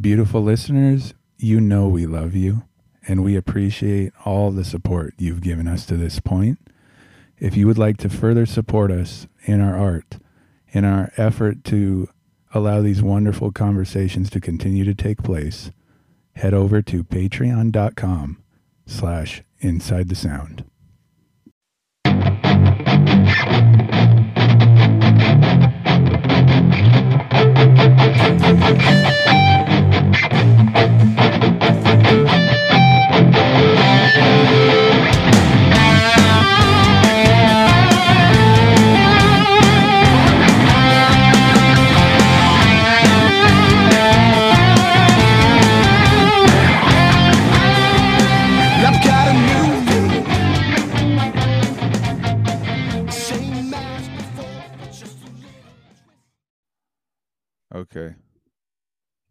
Beautiful listeners, you know we love you and we appreciate all the support you've given us to this point. If you would like to further support us in our art, in our effort to allow these wonderful conversations to continue to take place, head over to patreon.com slash inside the sound.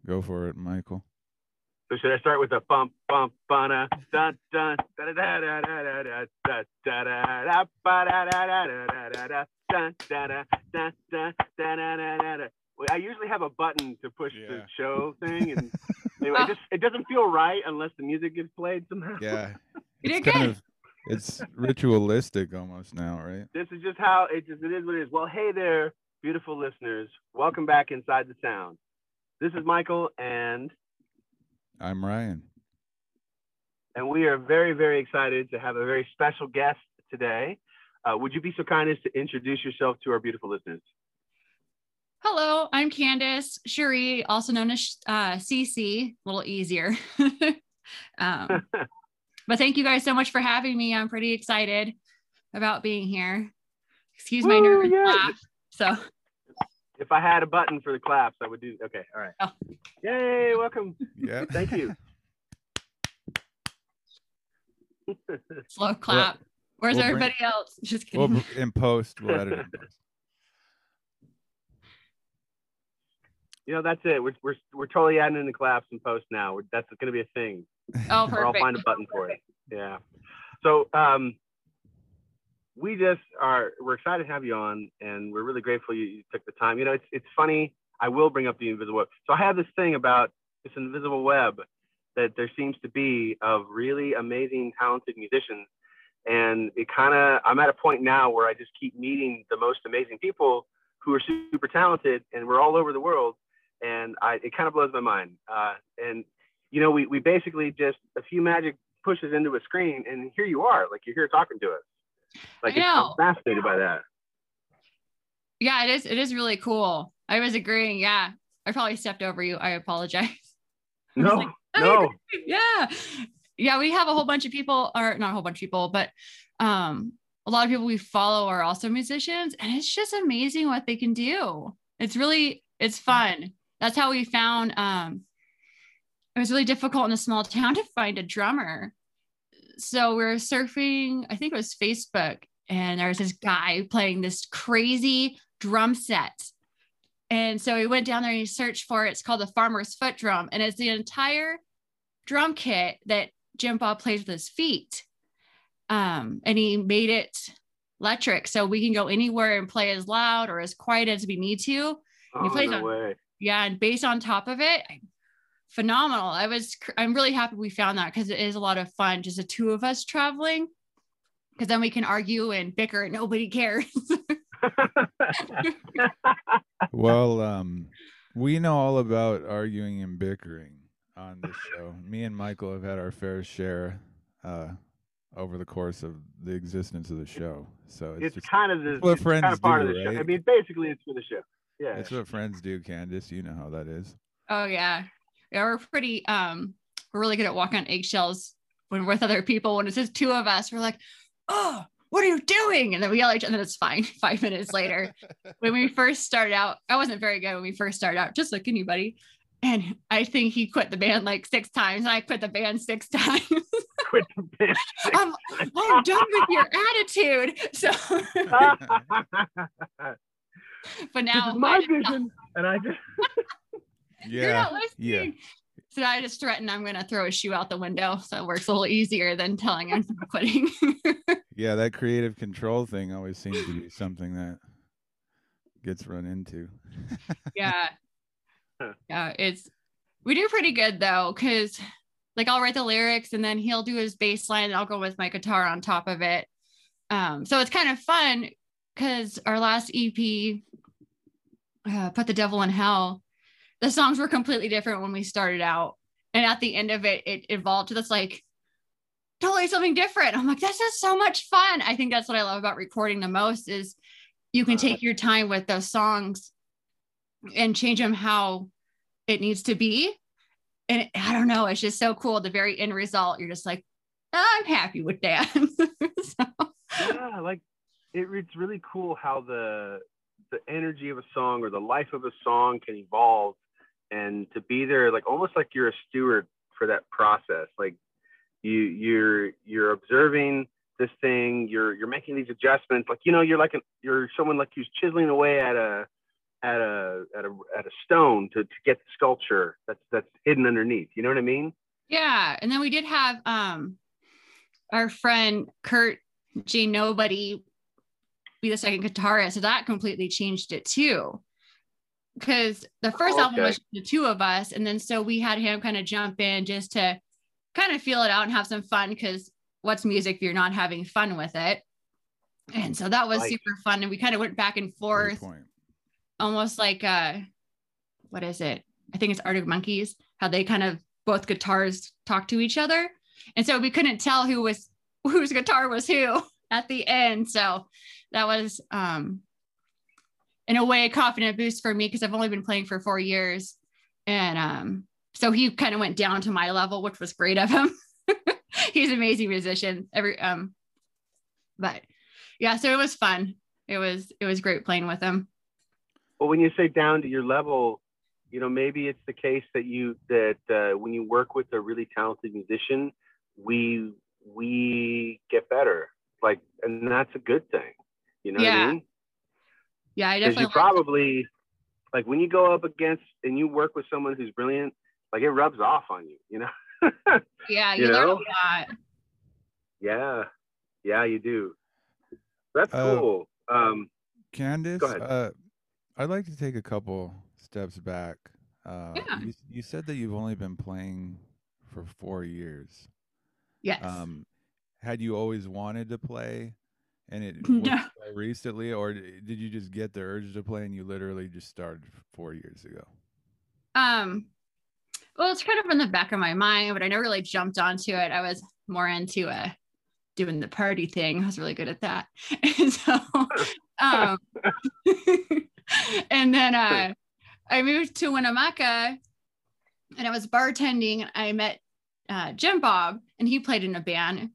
Go for it, Michael. So should I start with a bump bump bana dun dun da da da da da da da da da da ba da da da da da da da dun da da da da da da da da da. Well, I usually have a button to push the Yeah. show thing, and anyway, it just it doesn't feel right unless the music gets played somehow. Yeah. You It's did kind good. of it's ritualistic almost now, right? This is just how it just it is what it is. Well, hey there, beautiful listeners. Welcome back inside the sound. This is Michael, and I'm Ryan. and we are very, very excited to have a very special guest today. Uh, would you be so kind as to introduce yourself to our beautiful listeners? Hello, I'm Candace Cherie, also known as uh, CC. A little easier. um, but thank you guys so much for having me. I'm pretty excited about being here. Excuse my Woo, nervous yeah. laugh. So, If I had a button for the claps, I would do. Okay, all right. Oh. Yay! Welcome. Yeah. Thank you. slow clap. Where's we'll bring- everybody else? Just We'll kidding. in post, we'll edit in post. you know, that's it. We're, we're, we're totally adding in the claps and post now. We're, that's going to be a thing. oh, or I'll find a button for it. Yeah. So um, we just are we're excited to have you on, and we're really grateful you, you took the time. You know, it's it's funny. I will bring up the invisible web. So I have this thing about this invisible web that there seems to be of really amazing, talented musicians, and it kind of I'm at a point now where I just keep meeting the most amazing people who are super talented, and we're all over the world, and I it kind of blows my mind. Uh, and you know, we, we basically just a few magic pushes into a screen and here you are, like you're here talking to us. Like I it's, I'm know. fascinated by that. Yeah, it is. It is really cool. I was agreeing. Yeah, I probably stepped over you. I apologize. I No, like, "Oh, no. yeah, yeah. We have a whole bunch of people, or not a whole bunch of people, but um, a lot of people we follow are also musicians, and it's just amazing what they can do. It's really, it's fun. That's how we found. Um, it was really difficult in a small town to find a drummer. So we are surfing, I think it was Facebook, and there was this guy playing this crazy drum set. And so he went down there and he searched for it. It's called the Farmer's Foot Drum, and it's the entire drum kit that Jim Bob plays with his feet. Um, and he made it electric, so we can go anywhere and play as loud or as quiet as we need to. Oh, no on- way. Yeah, and bass on top of it, phenomenal. I was, I'm really happy we found that because it is a lot of fun, just the two of us traveling. Because then we can argue and bicker, and nobody cares. Well, um, we know all about arguing and bickering on this show. Me and Michael have had our fair share uh, over the course of the existence of the show. So it's, it's just kind of the what it's friends kind of part do, of the show. I mean, basically, it's for the show. Yeah. it's what friends do, Candace. You know how that is. Oh yeah. Yeah, we're pretty um we're really good at walking on eggshells when we're with other people. When it's just two of us, we're like, oh, what are you doing? And then we yell at each other, and then it's fine. Five minutes later. when we first started out, I wasn't very good when we first started out, just like anybody. And I think he quit the band like six times, and I quit the band six times. Quit the band. I'm, I'm done with your attitude. So, but now my vision, and I just you're Yeah. not listening. So I just threatened I'm going to throw a shoe out the window. So it works a little easier than telling him I'm quitting. Yeah, that creative control thing always seems to be something that gets run into. yeah. Yeah. It's, We do pretty good though, because like I'll write the lyrics and then he'll do his bass line and I'll go with my guitar on top of it. Um, so it's kind of fun because our last EP, uh, Put the Devil in Hell, the songs were completely different when we started out. And at the end of it, it evolved to this like totally something different. I'm like, this is so much fun. I think that's what I love about recording the most is you can take your time with those songs and change them how it needs to be. And I don't know, it's just so cool. The very end result, you're just like, I'm happy with that. so, yeah, like it, it's really cool how the the energy of a song or the life of a song can evolve and to be there like almost like you're a steward for that process like you you're you're observing this thing you're you're making these adjustments like you know you're like a, you're someone like who's chiseling away at a at a at a at a stone to, to get the sculpture that's that's hidden underneath you know what i mean yeah. And then we did have um our friend Kurt J Nobody be the second guitarist. So that completely changed it too. Because the first Oh, album was the two of us. And then so we had him kind of jump in just to kind of feel it out and have some fun. Because what's music if you're not having fun with it? And so that was Right. super fun. And we kind of went back and forth, almost like uh what is it? I think it's Arctic Monkeys, how they kind of both guitars talk to each other. And so we couldn't tell who was whose guitar was who at the end. So that was um in a way a confident boost for me because I've only been playing for four years. And um so he kind of went down to my level, which was great of him. He's an amazing musician. Every um but yeah, so it was fun. It was it was great playing with him. well when you say down to your level you know maybe it's the case that you that uh, when you work with a really talented musician we we get better like and that's a good thing you know what i mean Yeah, I because definitely you probably like when you go up against and you work with someone who's brilliant like it rubs off on you you know yeah, you you, learn a lot. yeah yeah you do that's Uh, cool um Candace, ahead. uh, I'd like to take a couple steps back. Uh, Yeah. you, you said that you've only been playing for four years. Yes. Um, had you always wanted to play, and it so recently, or did you just get the urge to play and you literally just started four years ago? Um, well, it's kind of in the back of my mind, but I never really jumped onto it. I was more into uh doing the party thing. I was really good at that. And so um and then uh I moved to Winnemucca and I was bartending and I met uh Jim Bob and he played in a band.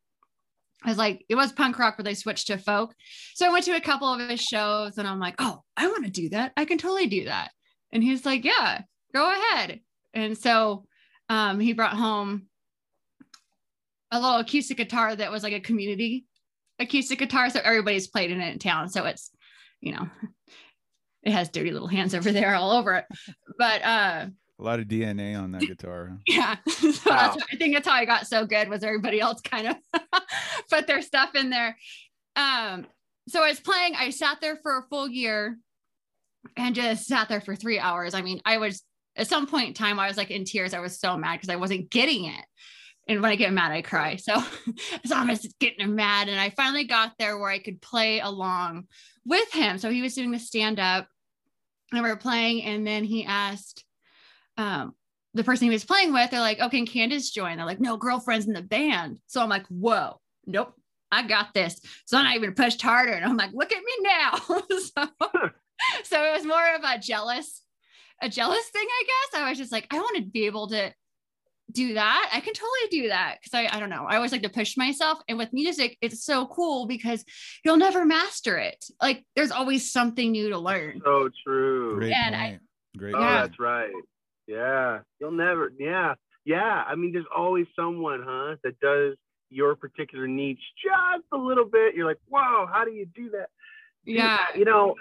I was like, it was punk rock, but they switched to folk. So I went to a couple of his shows and I'm like, oh, I want to do that. I can totally do that. And he's like, yeah, go ahead. And so um, he brought home a little acoustic guitar that was like a community acoustic guitar. So everybody's played in it in town. So it's, you know, it has dirty little hands over there all over it. But uh, A lot of DNA on that guitar. yeah. so Wow. that's, I think that's how I got so good was everybody else kind of put their stuff in there. Um, so I was playing, I sat there for a full year and just sat there for three hours. I mean, I was at some point in time, I was like in tears. I was so mad because I wasn't getting it. And when I get mad, I cry. So, so I was just getting mad. And I finally got there where I could play along with him. So he was doing the stand up and we were playing. And then he asked, um, the person he was playing with, they're like, oh, can Candace join? They're like, no, girlfriend's in the band. So I'm like, whoa, nope, I got this. So then I even pushed harder and I'm like, look at me now. so, so it was more of a jealous, a jealous thing, I guess. I was just like, I want to be able to do that. I can totally do that. Cause I, I don't know. I always like to push myself. And with music, it's so cool because you'll never master it. Like there's always something new to learn. so true Great And I- Great Oh, Yeah. that's right. Yeah. You'll never, yeah. Yeah. I mean, there's always someone, huh, that does your particular niche just a little bit. You're like, whoa, how do you do that? Yeah. You know,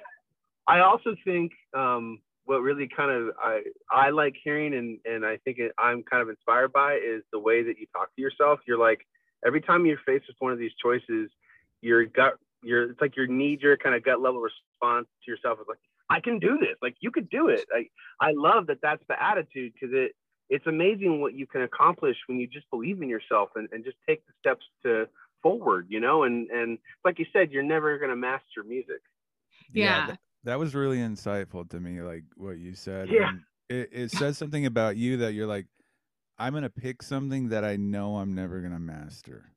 I also think um, what really kind of I, I like hearing and, and I think it, I'm kind of inspired by is the way that you talk to yourself. You're like, every time you're faced with one of these choices, your gut, your, it's like your knee jerk kind of gut level response to yourself is like, I can do this. Like you could do it. Like I love that that's the attitude because it it's amazing what you can accomplish when you just believe in yourself and, and just take the steps to forward, you know, and, and like you said, you're never going to master music. Yeah. th- that was really insightful to me, like what you said. Yeah. and It, it says something about you that you're like, I'm gonna pick something that I know I'm never gonna master.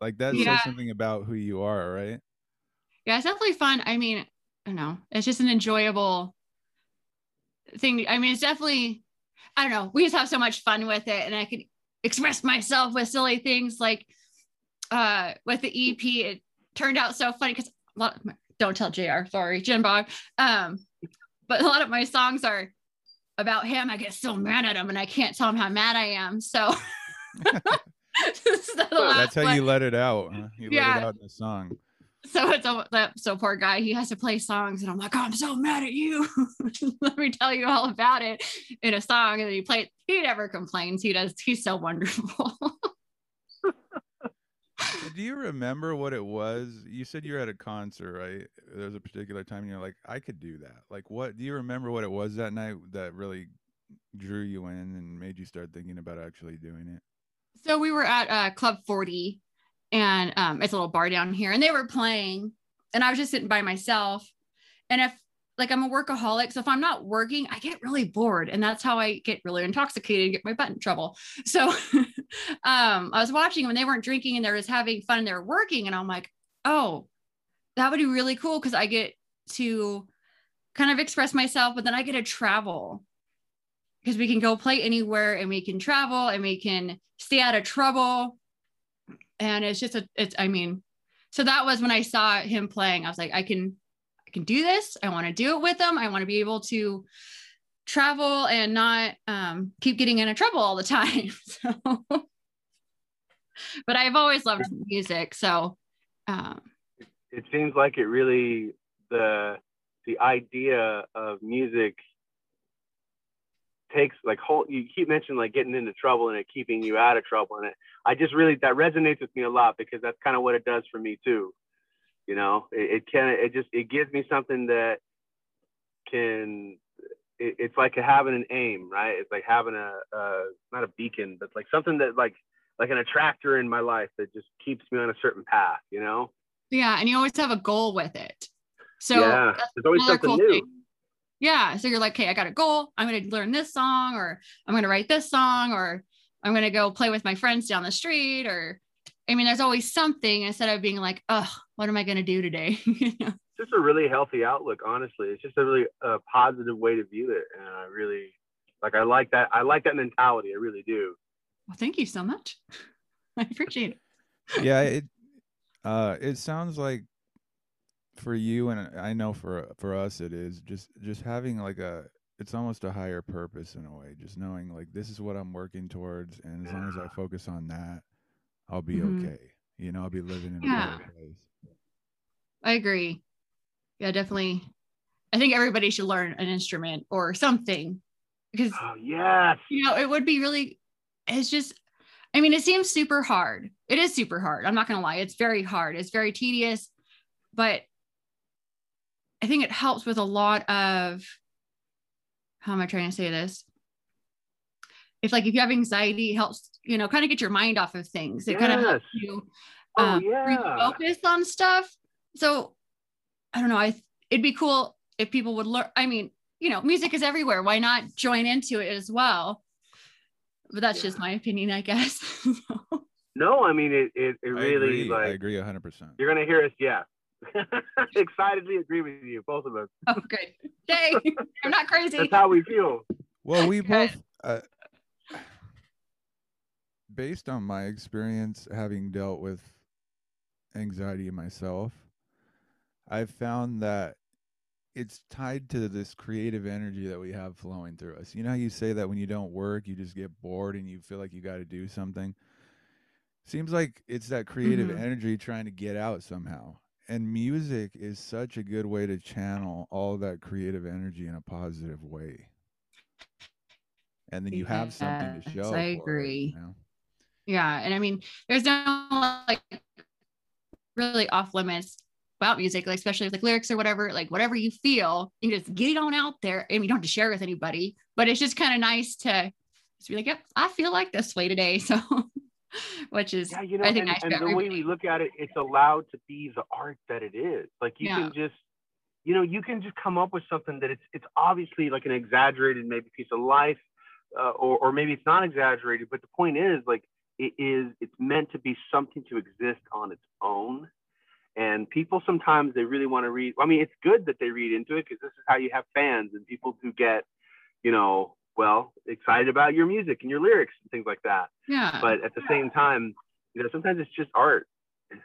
Like that Yeah. says something about who you are, right? Yeah, it's definitely fun. I mean, I don't know. It's just an enjoyable thing. I mean, it's definitely, I don't know. We just have so much fun with it. And I can express myself with silly things like uh with the EP, it turned out so funny because a lot of my, don't tell JR, sorry, Jim Bob. Um, but a lot of my songs are about him. I get so mad at him and I can't tell him how mad I am. So That's how one- you let it out. Huh? You let it out in the song. So it's a so poor guy he has to play songs and i'm like oh, i'm so mad at you let me tell you all about it in a song and then he played he never complains he does he's so wonderful Do you remember what it was? You said you're at a concert, right? there's a particular time and you're like, I could do that. Like what do you remember what it was that night that really drew you in and made you start thinking about actually doing it? so we were at uh, club 40 and um, it's a little bar down here and they were playing and i was just sitting by myself. And if like i'm a workaholic so if i'm not working i get really bored and that's how i get really intoxicated and get my butt in trouble. So um i was watching when they weren't drinking and they were just having fun and they're working and i'm like oh that would be really cool because i get to kind of express myself but then i get to travel. Because we can go play anywhere and we can travel and we can stay out of trouble and it's just a it's i mean so that was when i saw him playing i was like i can i can do this. I want to do it with them i want to be able to travel and not um, keep getting into trouble all the time. So but i've always loved music. So um, It seems like it really, the, the idea of music takes like whole, you keep mentioning like getting into trouble and it keeping you out of trouble. And it, I just really, that resonates with me a lot because that's kind of what it does for me too. You know, it, it can, it just, it gives me something that can, it, it's like having an aim, right? It's like having a, uh, not a beacon, but like something that like, like an attractor in my life that just keeps me on a certain path, you know? yeah and you always have a goal with it so yeah, there's always something cool new. thing. Yeah. So you're like, okay, I got a goal. I'm going to learn this song, or I'm going to write this song, or I'm going to go play with my friends down the street. Or, I mean, there's always something instead of being like, oh, what am I going to do today? You know? just a really healthy outlook honestly it's just a really uh, positive way to view it and i really like i like that i like that mentality i really do well, thank you so much. I appreciate it. yeah, it uh it sounds like for you and I know for for us it is just just having like a it's almost a higher purpose in a way, just knowing like this is what I'm working towards and as long as I focus on that, I'll be Mhm. okay. You know, I'll be living in Yeah. a better place. I agree. Yeah, definitely. I think everybody should learn an instrument or something because oh yes you know it would be really it's just i mean it seems super hard it is super hard i'm not going to lie it's very hard it's very tedious but i think it helps with a lot of how am i trying to say this if like if you have anxiety it helps you know kind of get your mind off of things it kind of helps Yes. you oh um, yeah refocus on stuff. So I don't know. I it'd be cool if people would learn. I mean, you know, music is everywhere. Why not join into it as well? But that's just my opinion, I guess. no i mean it it, it I really agree. I agree hundred percent. you're gonna hear us yeah excitedly agree with you both of us oh, good. Yay! I'm not crazy. that's how we feel Well, we Good. both, uh, based on my experience having dealt with anxiety myself, I've found that it's tied to this creative energy that we have flowing through us. You know how you say that when you don't work, you just get bored and you feel like you got to do something? Seems like it's that creative Mhm. energy trying to get out somehow. And music is such a good way to channel all that creative energy in a positive way. And then you have something to show. I for it, agree. you know? yeah, and I mean, there's no like really off limits about music, like especially with like lyrics or whatever. Like whatever you feel, you just get it on out there, and you don't have to share with anybody. But it's just kind of nice to just be like, yep, I feel like this way today. So, which is, Yeah, you know, I think and, nice and the way we look at it, it's allowed to be the art that it is. Like you Yeah. can just, you know, you can just come up with something that it's it's obviously like an exaggerated maybe piece of life, uh, or or maybe it's not exaggerated. But the point is, like, it is it's meant to be something to exist on its own. And people sometimes they really want to read. I mean, it's good that they read into it because this is how you have fans and people who get, you know, well, excited about your music and your lyrics and things like that yeah. but at the same time, you know, sometimes it's just art.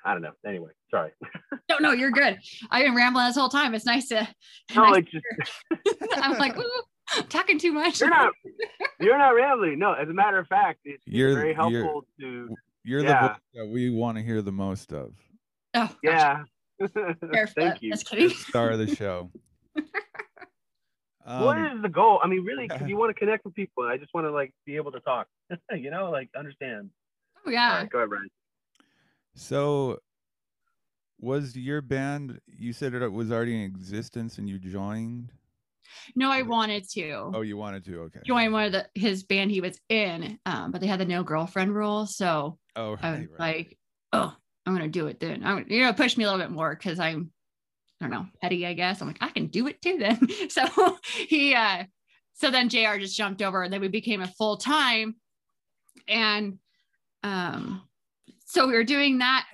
I don't know. Anyway, sorry. no, no, you're good. I've been rambling this whole time. It's nice to, No, nice it's just I'm like, ooh, talking too much. you're not you're not rambling. No, as a matter of fact, it's, it's You're- very you're- helpful to You're Yeah. the voice that we want to hear the most of. Oh, gosh. yeah. Barefoot. Thank you. Just kidding. Star of the show. What Um, is the goal? I mean, really, because you want to connect with people, I just want to like be able to talk. you know, like understand. Oh, yeah. right, go ahead, Brian. so, was your band? You said it was already in existence, and you joined. No, I wanted to Oh, you wanted to? Okay. join one of the his band he was in, um, but they had the no girlfriend rule. So Oh, I was right, right. like, oh, I'm gonna do it then. I'm you know, push me a little bit more because I'm I don't know, petty, I guess. I'm like, I can do it too then. so he uh so then JR just jumped over and then we became a full time. And um so we were doing that,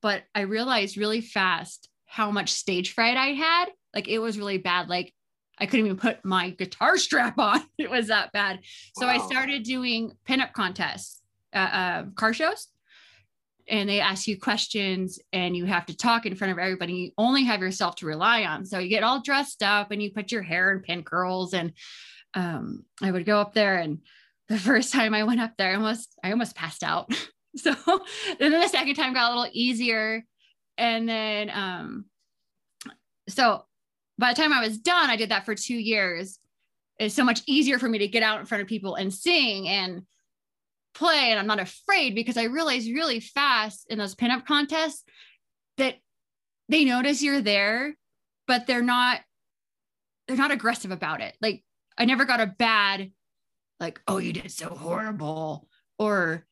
but I realized really fast how much stage fright I had. Like it was really bad. Like I couldn't even put my guitar strap on. It was that bad. So I started doing pinup contests, uh, uh, car shows, and they ask you questions, and you have to talk in front of everybody. You only have yourself to rely on. So you get all dressed up, and you put your hair in pin curls, and um, I would go up there, and the first time I went up there, I almost I almost passed out. so then the second time got a little easier, and then um, so by the time I was done, I did that for two years. It's so much easier for me to get out in front of people and sing and play. And I'm not afraid because I realized really fast in those pinup contests that they notice you're there, but they're not, they're not aggressive about it. Like I never got a bad, like, oh, you did so horrible or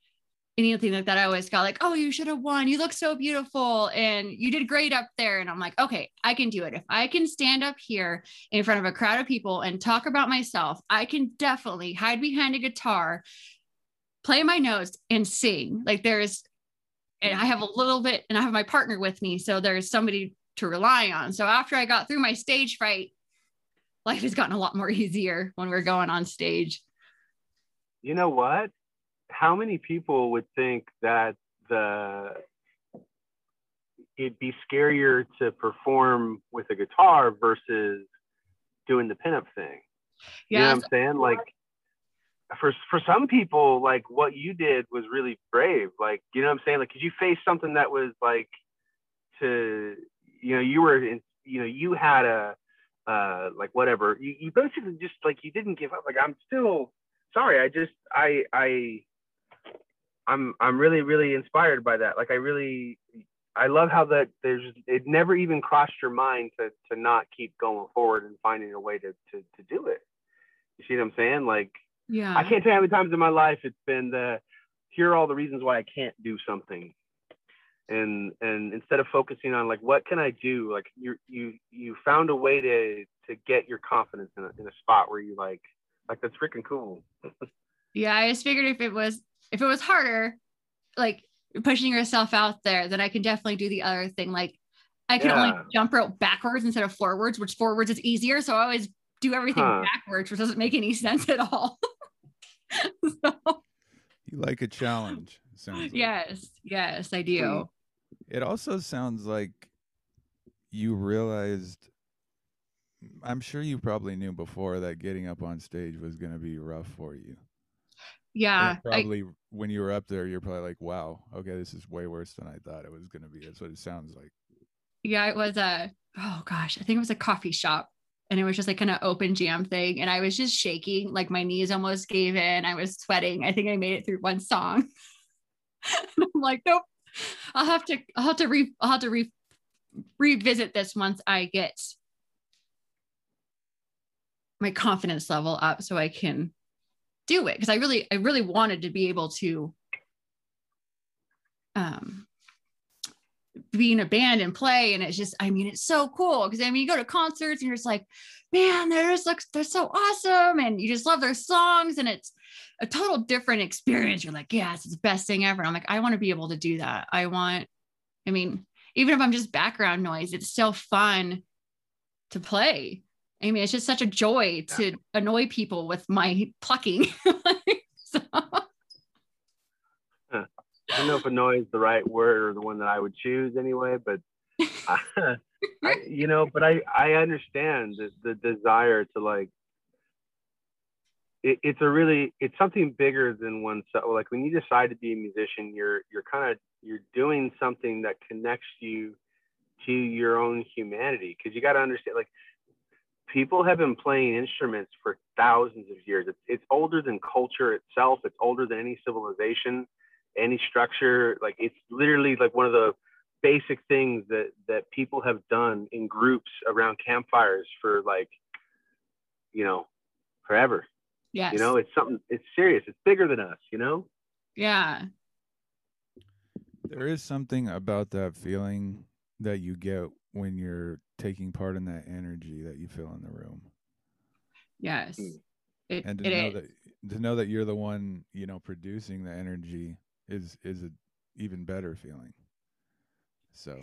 anything like that. I always got like, oh, you should have won. You look so beautiful and you did great up there. And I'm like, okay, I can do it. If I can stand up here in front of a crowd of people and talk about myself, I can definitely hide behind a guitar, play my notes, and sing. Like there's, and I have a little bit, and I have my partner with me. So there's somebody to rely on. So after I got through my stage fright, life has gotten a lot more easier when we're going on stage. You know what? How many people would think that the it'd be scarier to perform with a guitar versus doing the pinup thing? You know Yeah. what I'm saying? Like for for some people, like what you did was really brave. Like, you know what I'm saying? Like, cause you faced something that was like to you know, you were in you know, you had a uh like whatever. You you basically just like you didn't give up. Like I'm still sorry, I just I I I'm I'm really, really inspired by that. Like I really I love how that there's it never even crossed your mind to to not keep going forward and finding a way to to to do it. You see what I'm saying? Like Yeah. I can't tell you how many times in my life it's been the here are all the reasons why I can't do something. And and instead of focusing on like what can I do, like you you you found a way to to get your confidence in a, in a spot where you like like that's freaking cool. Yeah, I just figured if it was if it was harder, like pushing yourself out there, then I can definitely do the other thing. Like I can only jump rope backwards instead of forwards, which forwards is easier. So I always do everything Huh. backwards, which doesn't make any sense at all. so, You like a challenge. Sounds like. yes, yes, I do. It also sounds like you realized. I'm sure you probably knew before that getting up on stage was going to be rough for you. Yeah, And I, probably when you were up there, you're probably like, "Wow, okay, this is way worse than I thought it was going to be." That's what it sounds like. yeah, it was a oh gosh, I think it was a coffee shop. And it was just like kind of open jam thing. And I was just shaking, like my knees almost gave in. I was sweating. I think I made it through one song. I'm like, nope. I'll have to, I'll have to re, I'll have to re, revisit this once I get my confidence level up so I can do it because I really, I really wanted to be able to um be in a band and play. And it's just, I mean, it's so cool. Cause I mean, you go to concerts and you're just like, man, they're just like, they're so awesome. And you just love their songs. And it's a total different experience. You're like, yes, it's the best thing ever. I'm like, I want to be able to do that. I want, I mean, even if I'm just background noise, it's still fun to play. I mean, it's just such a joy to annoy people with my plucking. so, I don't know if annoy is the right word or the one that I would choose anyway, but I, I, you know, but I I understand the, the desire to like. It, it's a really it's something bigger than oneself. Like when you decide to be a musician, you're you're kind of you're doing something that connects you to your own humanity because you got to understand like people have been playing instruments for thousands of years. It's, it's older than culture itself. It's older than any civilization, any structure. Like it's literally like one of the basic things that that people have done in groups around campfires for like, you know, forever. yes. You know, it's something. It's serious. It's bigger than us. You know. yeah. There is something about that feeling that you get when you're taking part in that energy that you feel in the room. Yes. Mm. It, And to it know is. that to know that you're the one, you know, producing the energy is is a even better feeling. So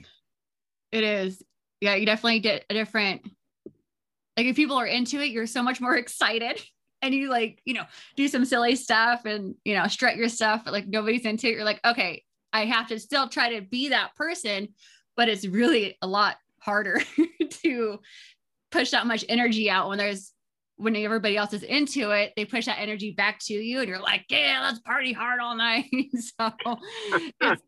It is. Yeah, you definitely get a different like if people are into it, you're so much more excited. And you like, you know, do some silly stuff and you know, strut your stuff, but like nobody's into it. You're like, okay, I have to still try to be that person, but it's really a lot harder to push that much energy out when there's when everybody else is into it, they push that energy back to you, and you're like, yeah, let's party hard all night. so it's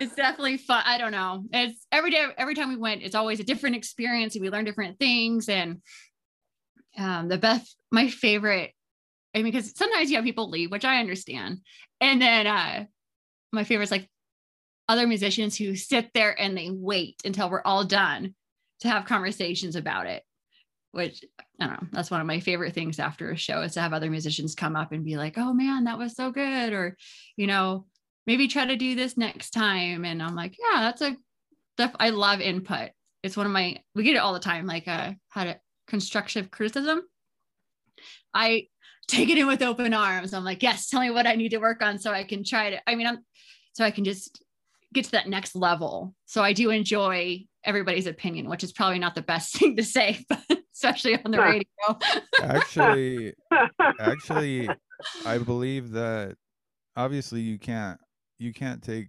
it's definitely fun. I don't know. It's every day, every time we went, it's always a different experience and we learn different things. And um, the best, my favorite, I mean, because sometimes you have people leave, which I understand. And then uh, my favorite is like other musicians who sit there and they wait until we're all done to have conversations about it, which I don't know. That's one of my favorite things after a show is to have other musicians come up and be like, oh man, that was so good. Or, you know, maybe try to do this next time. And I'm like, yeah, that's a stuff. I love input. It's one of my we get it all the time, like uh how to constructive criticism. I take it in with open arms. I'm like, yes, tell me what I need to work on so I can try to, I mean, I'm so I can just get to that next level. So I do enjoy everybody's opinion, which is probably not the best thing to say, but especially on the radio. actually actually I believe that obviously you can't you can't take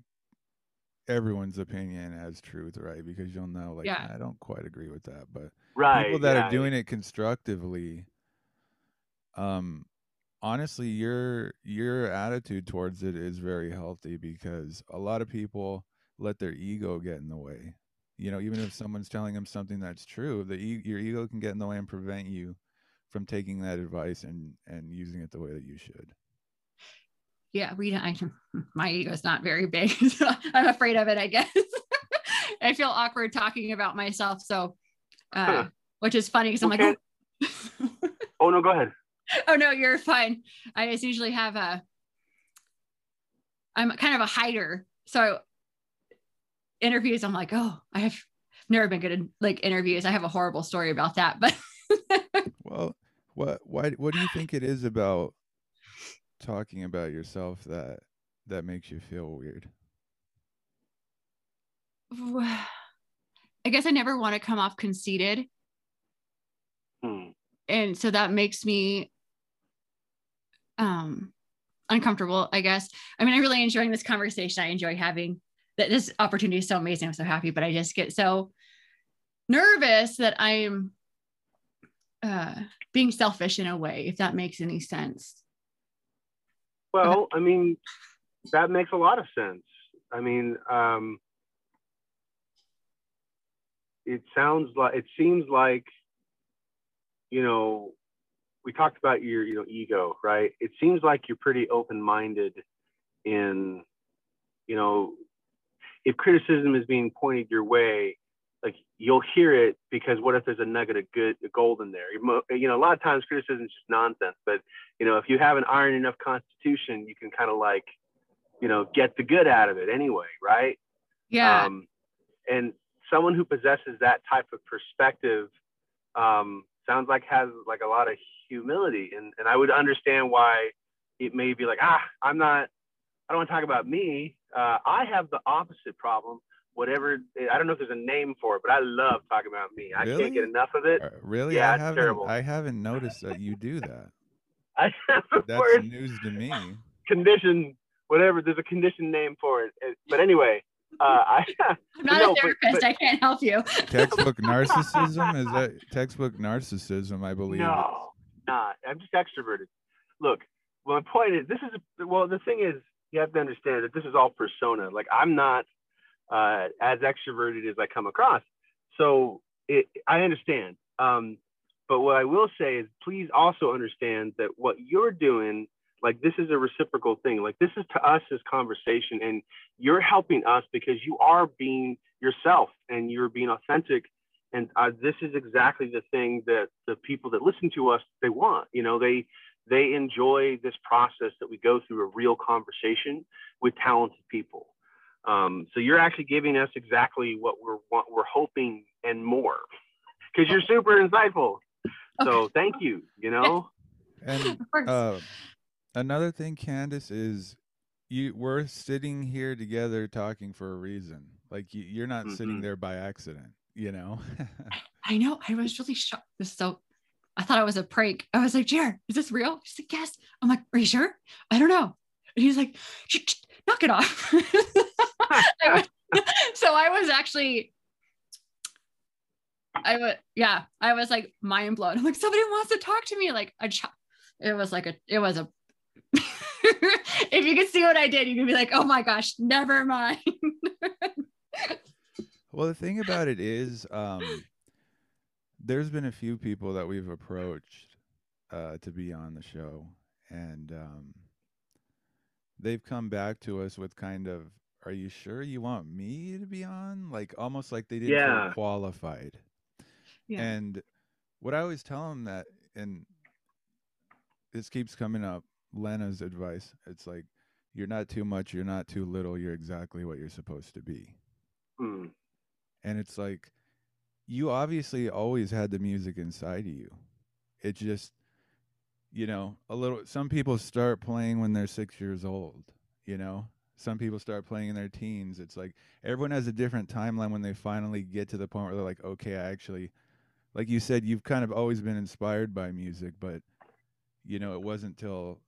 everyone's opinion as truth, right? Because you'll know like Yeah. I don't quite agree with that, but right. people that yeah. are doing it constructively um honestly your your attitude towards it is very healthy because a lot of people let their ego get in the way you know even if someone's telling them something that's true the e- your ego can get in the way and prevent you from taking that advice and and using it the way that you should yeah, we I, my ego is not very big. So I'm afraid of it, I guess. I feel awkward talking about myself. So uh, Huh. which is funny because I'm Okay. like, oh. Oh no, go ahead. oh no, you're fine. I just usually have a I'm kind of a hider. So interviews, I'm like, oh, I have never been good at like interviews. I have a horrible story about that, but well what why what do you think it is about talking about yourself that that makes you feel weird I guess I never want to come off conceited. Hmm. and so that makes me um uncomfortable i guess i mean i'm really enjoying this conversation i enjoy having that this opportunity is so amazing i'm so happy but i just get so nervous that i'm uh being selfish in a way if that makes any sense Well, I mean, that makes a lot of sense. I mean, um, it sounds like it seems like, you know, we talked about your, you know, ego, right? It seems like you're pretty open-minded in, you know, if criticism is being pointed your way, like you'll hear it because what if there's a nugget of good gold in there? You know, a lot of times criticism is just nonsense. But you know, if you have an iron enough constitution, you can kind of like, you know, get the good out of it anyway, right? Yeah. Um, and someone who possesses that type of perspective um, sounds like has like a lot of humility, and and I would understand why it may be like, ah, I'm not, I don't want to talk about me. Uh, I have the opposite problem. Whatever, I don't know if there's a name for it, but I love talking about me. I Really? can't get enough of it. Uh, Really? Yeah, I it's haven't terrible. I haven't noticed that you do that. I That's word news to me. condition, whatever. There's a condition name for it. But anyway, uh, I I'm not no, a but- therapist. but- I can't help you. Textbook narcissism is that textbook narcissism? I believe. No, not. I'm just extroverted. Look, well, my point is, this is well. The thing is, you have to understand that this is all persona. Like I'm not uh, as extroverted as I come across. So it, I understand. Um, but what I will say is, please also understand that what you're doing, like this is a reciprocal thing. Like this is to us as conversation, and you're helping us because you are being yourself and you're being authentic and uh, this is exactly the thing that the people that listen to us they want you know they they enjoy this process that we go through a real conversation with talented people um, so you're actually giving us exactly what we're what we're hoping and more because you're super insightful so thank you you know And uh, another thing, Candace, is you we're sitting here together talking for a reason. Like you, you're not sitting Mhm. there by accident. You know. I know. I was really shocked. This is so. I thought it was a prank. I was like, Jared, is this real? He's like, yes. I'm like, are you sure? I don't know. And he's like, "Shh, shh, knock it off. So I was actually, I was, yeah, I was like mind blown. I'm like, somebody wants to talk to me. Like a. It was like a, it was a, if you could see what I did, you could be like, oh my gosh, never mind. Well, the thing about it is, um, there's been a few people that we've approached uh, to be on the show, and um, they've come back to us with kind of, "Are you sure you want me to be on?" Like almost like they didn't Yeah. feel qualified. Yeah. And what I always tell them that, and this keeps coming up, Lena's advice. It's like you're not too much, you're not too little, you're exactly what you're supposed to be Hmm. and it's like you obviously always had the music inside of you. It just you know a little some people start playing when they're six years old you know? Some people start playing in their teens. It's like everyone has a different timeline when they finally get to the point where they're like okay i actually like you said you've kind of always been inspired by music but you know it wasn't till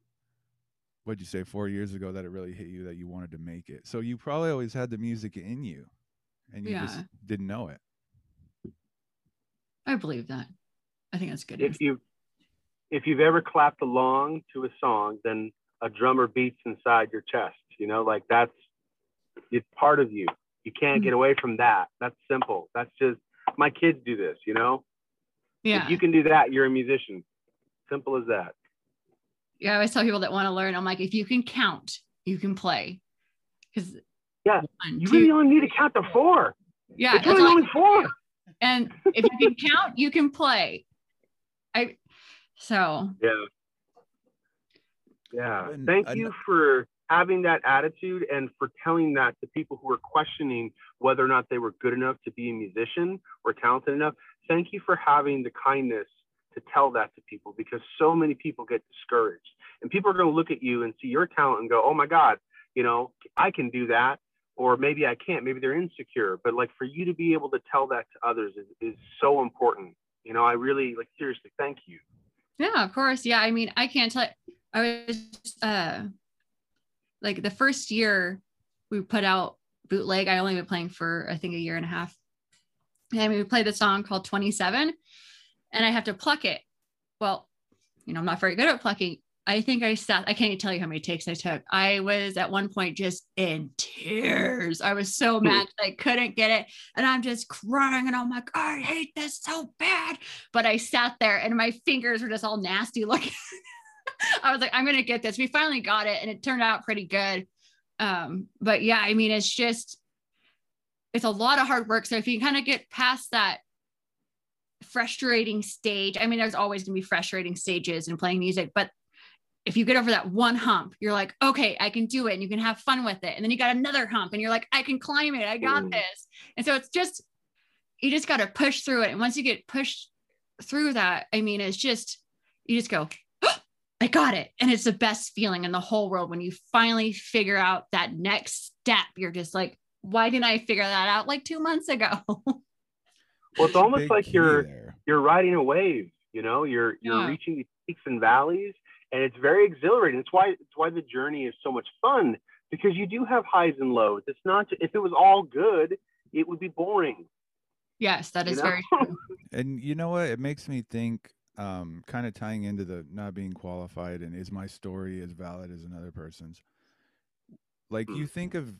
what'd you say four years ago that it really hit you that you wanted to make it. So you probably always had the music in you and you just didn't know it I believe that. I think that's good. if you if you've ever clapped along to a song then a drummer beats inside your chest you know like that's it's part of you. You can't get mm-hmm. away from that. That's simple. That's just my kids do this you know? Yeah. if you can do that you're a musician. Simple as that. Yeah, I always tell people that want to learn, I'm like, if you can count, you can play. Because Yeah, one, you two, really only need to count to four. Yeah, it's really only four and if you can count, you can play. I so. Yeah. Yeah. Thank you for having that attitude and for telling that to people who are questioning whether or not they were good enough to be a musician or talented enough. Thank you for having the kindness to tell that to people because so many people get discouraged. And people are going to look at you and see your talent and go oh my god you know i can do that or maybe i can't maybe they're insecure but like for you to be able to tell that to others is, is so important you know i really like seriously thank you yeah, of course. Yeah. I mean, I can't tell I was uh like the first year we put out bootleg. I only been playing for I think a year and a half. And we played a song called 27 and I have to pluck it. Well, you know, I'm not very good at plucking. I think I sat, I can't even tell you how many takes I took. I was at one point just in tears. I was so mad I couldn't get it. And I'm just crying and I'm like, oh, I hate this so bad. But I sat there and my fingers were just all nasty looking. I was like, I'm gonna get this. We finally got it and it turned out pretty good. Um, but yeah, I mean, it's just it's a lot of hard work. So if you kind of get past that frustrating stage, I mean, there's always going to be frustrating stages in playing music, but if you get over that one hump, you're like, okay, I can do it. And you can have fun with it. And then you got another hump and you're like, I can climb it. I got Mm. this. And so it's just, you just got to push through it. And once you get pushed through that, I mean, it's just, you just go, I got it. And it's the best feeling in the whole world when you finally figure out that next step. You're just like, why didn't I figure that out like two months ago? Well, it's almost Big like you're there. you're riding a wave. You know, you're you're Yeah. reaching these peaks and valleys, and it's very exhilarating. It's why it's why the journey is so much fun because you do have highs and lows. It's not if it was all good, it would be boring. yes, that is you know? very true. And you know what? It makes me think, um, kind of tying into the not being qualified and is my story as valid as another person's? Like you think of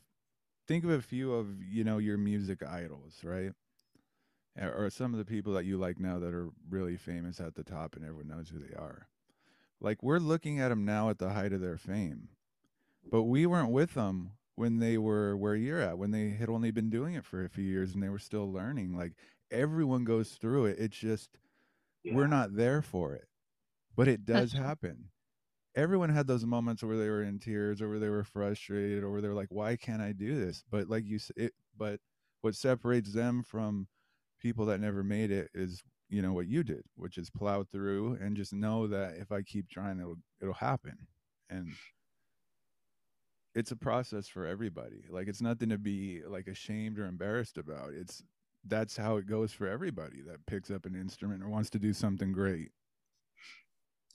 think of a few of, you know, your music idols, right? Or some of the people that you like now that are really famous at the top and everyone knows who they are. Like we're looking at them now at the height of their fame. But we weren't with them when they were where you're at, when they had only been doing it for a few years and they were still learning. Like everyone goes through it. It's just we're not there for it. But it does happen. Everyone had those moments where they were in tears or where they were frustrated or where they were like, why can't I do this? But like you said, it, but what separates them from people that never made it is, you know, what you did, which is plow through and just know that if I keep trying, it'll, it'll happen. And it's a process for everybody. Like it's nothing to be like ashamed or embarrassed about. It's that's how it goes for everybody that picks up an instrument or wants to do something great.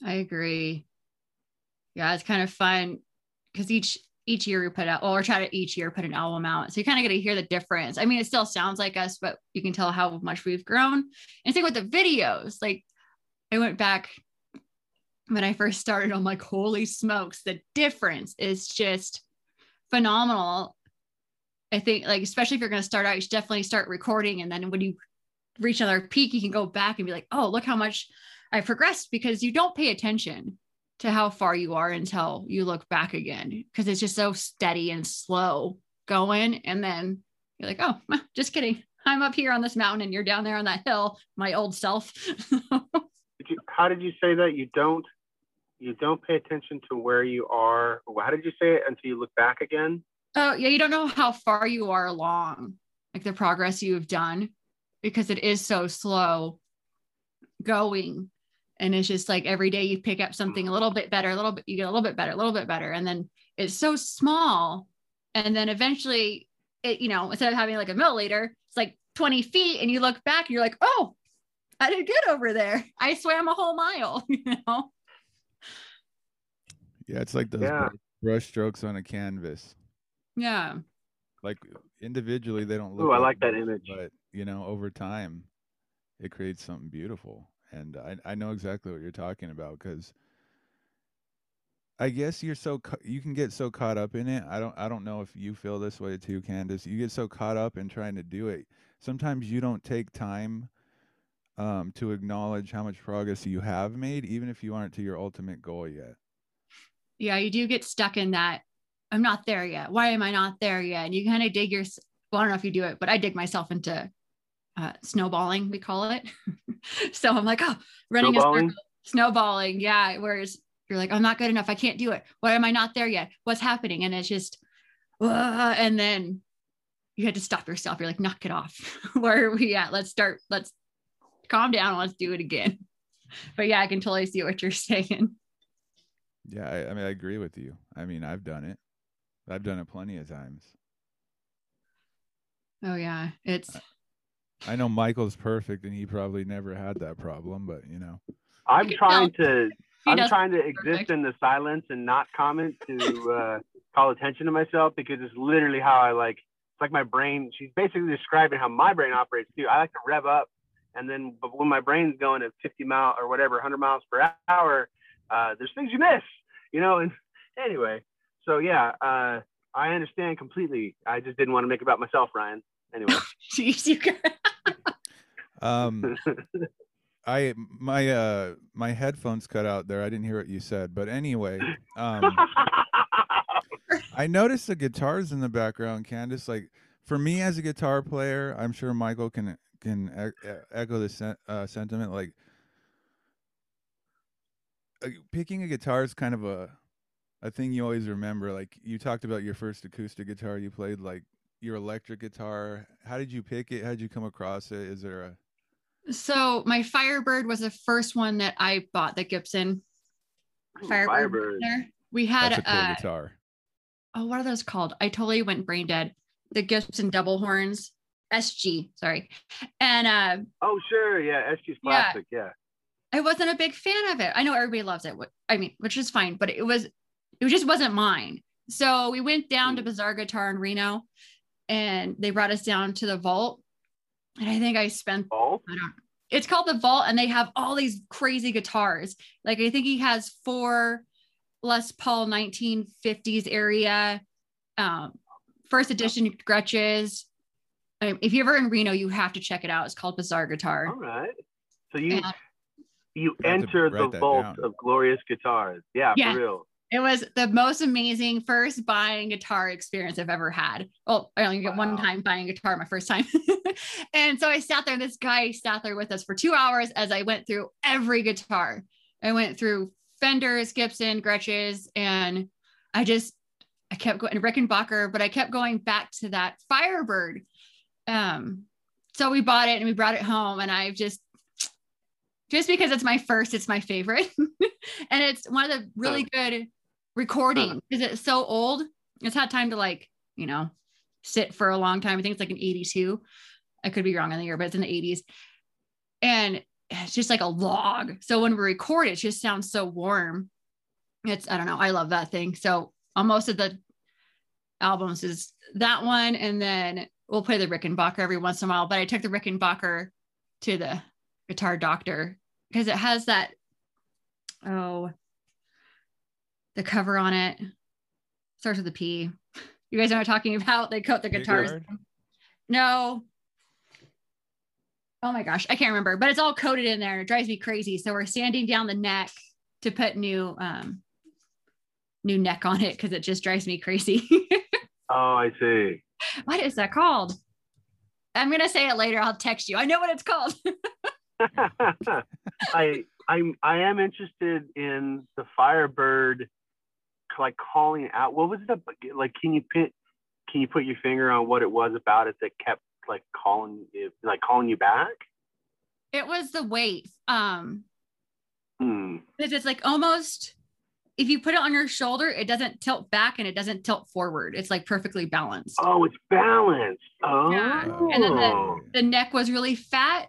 I agree. Yeah, it's kind of fun because each each year we put out, we're trying to each year put an album out. So you kind of get to hear the difference. I mean, it still sounds like us, but you can tell how much we've grown. And same with the videos. Like I went back when I first started, I'm like, holy smokes, the difference is just phenomenal. I think like especially if you're gonna start out, you should definitely start recording. And then when you reach another peak, you can go back and be like, oh, look how much I progressed because you don't pay attention to how far you are until you look back again because it's just so steady and slow going. And then you're like, oh, just kidding. I'm up here on this mountain and you're down there on that hill, my old self. Did you, how did you say that? You don't you don't pay attention to where you are. How did you say it until you look back again? oh, yeah, you don't know how far you are along, like the progress you've done because it is so slow going. And it's just like every day you pick up something a mm. little bit better, a little bit, you get a little bit better, a little bit better. And then it's so small. And then eventually it, you know, instead of having like a milliliter, it's like 20 feet. And you look back and you're like, oh, I did good over there. I swam a whole mile, you know? Yeah, it's like those Yeah. brush strokes on a canvas. Yeah. Like individually, they don't look. Ooh, I like that image. But you know, over time, it creates something beautiful. And I I know exactly what you're talking about because I guess you're so you can get so caught up in it. I don't I don't know if you feel this way too, Candace. You get so caught up in trying to do it. Sometimes you don't take time um, to acknowledge how much progress you have made, even if you aren't to your ultimate goal yet. yeah, you do get stuck in that. I'm not there yet. Why am I not there yet? And you kind of dig your, well, I don't know if you do it, but I dig myself into uh, snowballing, we call it. so I'm like, oh, running Snowballing? a circle, snowballing. Yeah. Whereas you're like, I'm not good enough. I can't do it. Why am I not there yet? What's happening? And it's just, uh, and then you had to stop yourself. You're like, knock it off. Where are we at? Let's start. Let's calm down. Let's do it again. But yeah, I can totally see what you're saying. Yeah, I, I mean, I agree with you. I mean, I've done it. I've done it plenty of times. Oh yeah, it's I know Michael's perfect, and he probably never had that problem. But you know, I'm trying to he I'm trying to exist perfect. in the silence and not comment to uh, call attention to myself because it's literally how I like. It's like my brain. She's basically describing how my brain operates too. I like to rev up, and then but when my brain's going at 50 mile or whatever, 100 miles per hour, uh, there's things you miss, you know. And anyway, so yeah, uh, I understand completely. I just didn't want to make it about myself, Ryan. Anyway, Jeez, you guys. Um, I my uh my headphones cut out there. I didn't hear what you said, but anyway, um, I noticed the guitars in the background, Candace. Like for me as a guitar player, I'm sure Michael can can e- echo this uh, sentiment. Like uh, picking a guitar is kind of a a thing you always remember. Like you talked about your first acoustic guitar you played, like your electric guitar. How did you pick it? How did you come across it? Is there a So my Firebird was the first one that I bought. The Gibson Ooh, Firebird. Firebird. We had that's a cool uh, guitar? oh, what are those called? I totally went brain dead. The Gibson double horns, SG, sorry. And uh, Oh, sure. Yeah. SG's Yeah. classic. Yeah. I wasn't a big fan of it. I know everybody loves it. I mean, which is fine, but it was, it just wasn't mine. So we went down to Bizarre Guitar in Reno, and they brought us down to the vault. And I think I spent Oh, I don't. It's called the Vault, and they have all these crazy guitars. Like I think he has four Les Paul 1950s area, um, first edition Gretsches. Um, if you're ever in Reno, you have to check it out. It's called Bizarre Guitar. all right. So you And you I enter the vault down. of glorious guitars. Yeah, Yeah. for real. It was the most amazing first buying guitar experience I've ever had. Well, I only get one time buying a guitar my first time. and so I sat there, and this guy sat there with us for two hours as I went through every guitar. I went through Fenders, Gibson, Gretsches, and I just I kept going Rickenbacker, but I kept going back to that Firebird. Um, so we bought it and we brought it home, and I've just just because it's my first, it's my favorite. and it's one of the really good recordings uh-huh. because it's so old. It's had time to like, you know, sit for a long time. I think it's like an 82. I could be wrong on the year, but it's in the 80s. And it's just like a log. So when we record it, it just sounds so warm. It's, I don't know. I love that thing. So on most of the albums is that one. And then we'll play the Rickenbacker every once in a while. But I took the Rickenbacker to the guitar doctor because it has that, oh, the cover on it starts with a P. You guys know what I'm talking about? They coat the guitars. No. Oh my gosh, I can't remember, but it's all coated in there and it drives me crazy. So we're sanding down the neck to put new um new neck on it because it just drives me crazy. Oh, I see. what is that called? I'm gonna say it later. I'll text you. I know what it's called. I I'm I am interested in the Firebird, like calling out. What was it? Like, can you put can you put your finger on what it was about it that kept like calling you, like calling you back? it was the weight. Um, Hmm. because it's like almost if you put it on your shoulder, it doesn't tilt back and it doesn't tilt forward. It's like perfectly balanced. Oh, it's balanced. Oh. Yeah. And then the, the neck was really fat.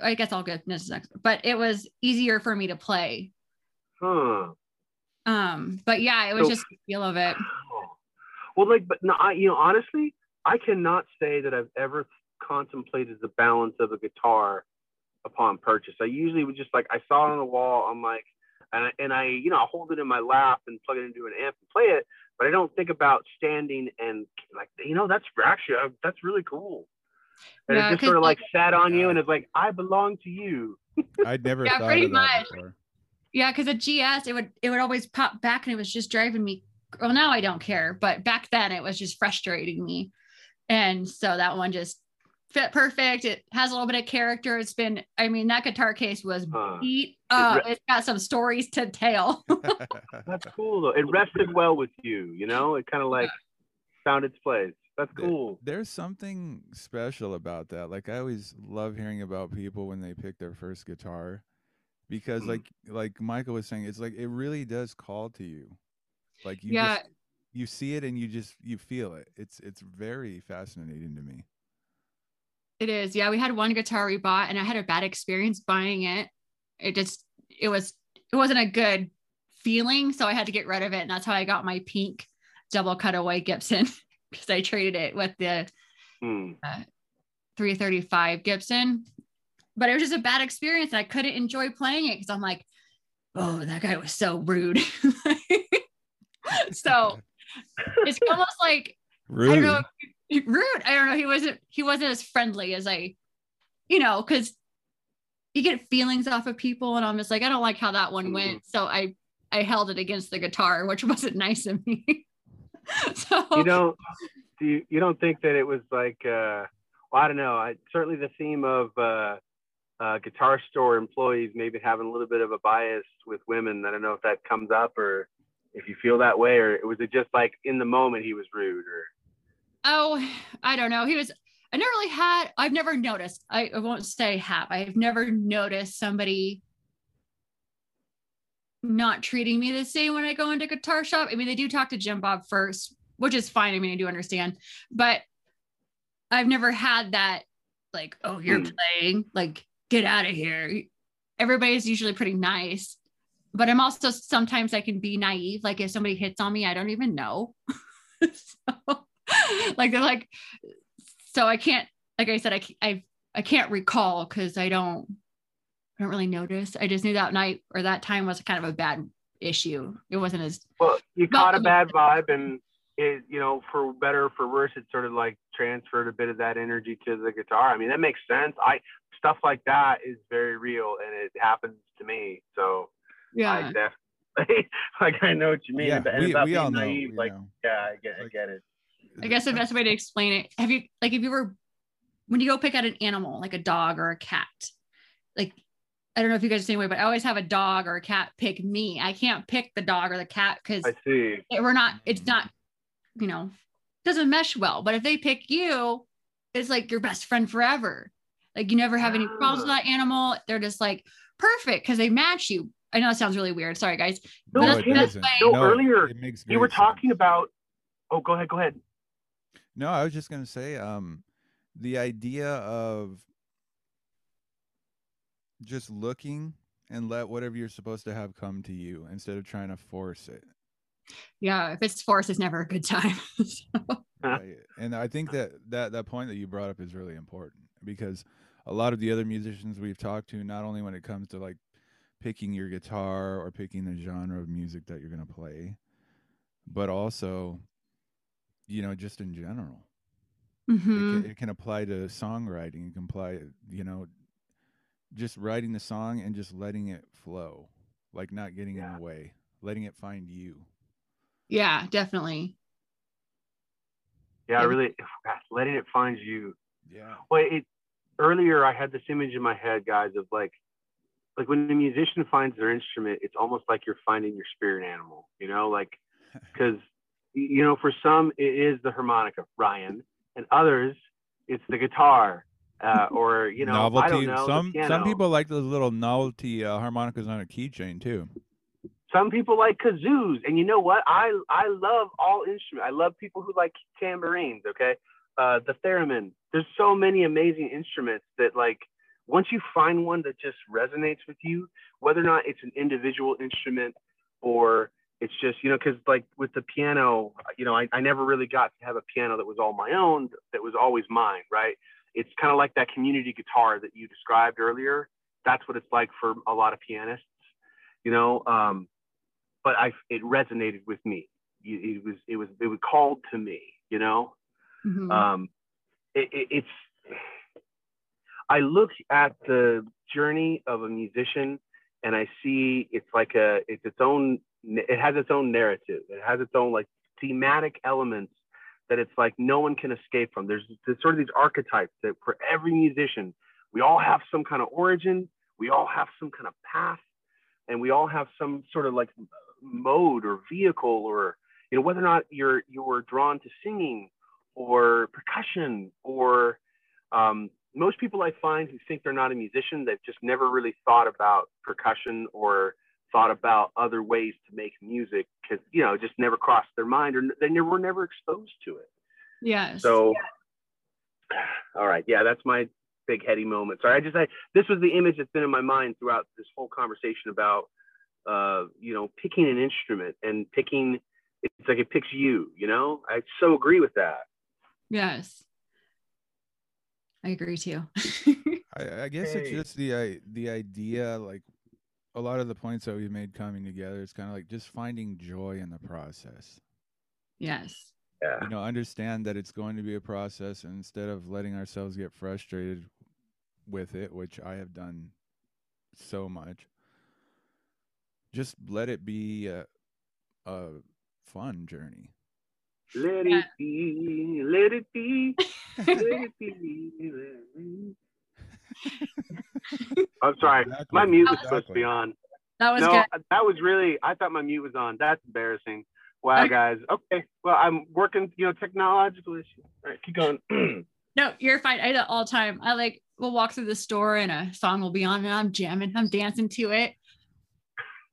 I guess all next, but it was easier for me to play. huh. Um, but yeah, it was So- just the feel of it. Well, like, but no, I, you know, honestly, I cannot say that I've ever contemplated the balance of a guitar upon purchase. I usually would just like, I saw it on the wall. I'm like, and I, and I, you know, I hold it in my lap and plug it into an amp and play it. But I don't think about standing and like, you know, that's actually uh, that's really cool. And Yeah, it just 'cause, sort of like like- sat on you, and it's like, I belong to you. I'd never Yeah, thought pretty of that much. before. Yeah, because a GS, it would it would always pop back and it was just driving me. Well, now I don't care, but back then it was just frustrating me. And so that one just fit perfect. It has a little bit of character. It's been, I mean, that guitar case was Huh. beat up. It's got some stories to tell. That's cool though. It rested well with you. You know, it kind of like found its place. That's There- cool. There's something special about that. Like I always love hearing about people when they pick their first guitar because Mm. like like Michael was saying it's like it really does call to you. Like you Yeah. just you see it and you just you feel it. It's it's very fascinating to me. It is. Yeah, we had one guitar we bought and I had a bad experience buying it. It just it was it wasn't a good feeling, so I had to get rid of it and that's how I got my pink double cutaway Gibson because I traded it with the Hmm. 335 Gibson. But it was just a bad experience and I couldn't enjoy playing it because I'm like, "Oh, that guy was so rude." so, it's almost like Rude. I don't know. if- Rude. I don't know. He wasn't. He wasn't as friendly as I, you know, because you get feelings off of people, and I'm just like, I don't like how that one went. So I, I held it against the guitar, which wasn't nice of me. so You know, do you, you don't think that it was like uh well, I don't know. I certainly the theme of uh uh guitar store employees maybe having a little bit of a bias with women. I don't know if that comes up or if you feel that way or was it just like in the moment he was rude or Oh, I don't know. He was. I never really had. I've never noticed. I, I won't say have. I've never noticed somebody not treating me the same when I go into guitar shop. I mean, they do talk to Jim Bob first, which is fine. I mean, I do understand, but I've never had that. Like, oh, you're Hmm. playing. Like, get out of here. Everybody's usually pretty nice, but I'm also sometimes I can be naive. Like, if somebody hits on me, I don't even know. so, like they're like, so I can't. Like I said, I I I can't recall because I don't I don't really notice. I just knew that night or that time was kind of a bad issue. It wasn't as well you caught a bad vibe and it you know for better or for worse it sort of like transferred a bit of that energy to the guitar. I mean that makes sense. I stuff like that is very real and it happens to me. So I yeah. definitely like I know what you mean. yeah, about, we, about we being all know. naive. you like know. yeah, I get I get it. I guess the best way to explain it. Have you like if you were when you go pick out an animal like a dog or a cat, like I don't know if you guys are the same way, but I always have a dog or a cat pick me. I can't pick the dog or the cat because I see. we're not. It's mm-hmm. not. You know, doesn't mesh well. But if they pick you, it's like your best friend forever. Like you never have any problems with that animal. They're just like perfect because they match you. I know it sounds really weird. Sorry, guys. No, But No, that's it the best doesn't. No, No, earlier, it makes You were talking sense. about oh go ahead, go ahead. No, I was just gonna say, um, the idea of just looking and let whatever you're supposed to have come to you instead of trying to force it. Yeah, if it's forced, it's never a good time. So, Right. And I think that, that that point that you brought up is really important because a lot of the other musicians we've talked to, not only when it comes to like picking your guitar or picking the genre of music that you're gonna play, but also, you know, just in general. it, mhm. can, it can apply to songwriting it can apply you know just writing the song and just letting it flow like not getting in the way letting it find you yeah, definitely. Yeah, I Yeah. really letting it find you. yeah Well, it earlier I had this image in my head, guys, of like like when a musician finds their instrument, it's almost like you're finding your spirit animal, you know, like because you know for some it is the harmonica, Ryan, and others it's the guitar, uh, or you know novelty I don't know some some people like those little novelty uh, harmonicas on a keychain too Some people like kazoos, and you know what? I I love all instruments. I love people who like tambourines. Okay, uh, the theremin. There's so many amazing instruments that like once you find one that just resonates with you, whether or not it's an individual instrument or it's just you know because like with the piano, you know I, I never really got to have a piano that was all my own. That was always mine, right? It's kind of like that community guitar that you described earlier. That's what it's like for a lot of pianists you know um but i it resonated with me it, it was it was it was called to me you know Mhm. um it, it, it's i look at the journey of a musician and i see it's like a it's its own it has its own narrative it has its own like thematic elements that it's like no one can escape from there's, there's sort of these archetypes that for every musician we all have some kind of origin we all have some kind of path and we all have some sort of like mode or vehicle or you know whether or not you're you're drawn to singing or percussion or um, most people I find who think they're not a musician they've just never really thought about percussion or thought about other ways to make music because you know it just never crossed their mind or they never were never exposed to it. Yes. so all right. Yeah that's my big heady moment. Sorry i just I, this was the image that's been in my mind throughout this whole conversation about uh you know picking an instrument and picking it's like it picks you you know? I so agree with that yes. I agree too. I, I guess it's just the the idea like a lot of the points that we've made coming together it's kind of like just finding joy in the process yes. yeah you know understand that it's going to be a process and instead of letting ourselves get frustrated with it which i have done so much just let it be a, a fun journey Let Yeah. it be, let it be, let it be. Let it be. I'm sorry, my mute was supposed to be on. That was no, good. Uh, that was really. I thought my mute was on. That's embarrassing. Wow, Okay. guys. Okay, well, I'm working. You know, technological issue. All right, keep going. No, you're fine. I do all the time. I like We'll walk through the store and a song will be on and I'm jamming, I'm dancing to it.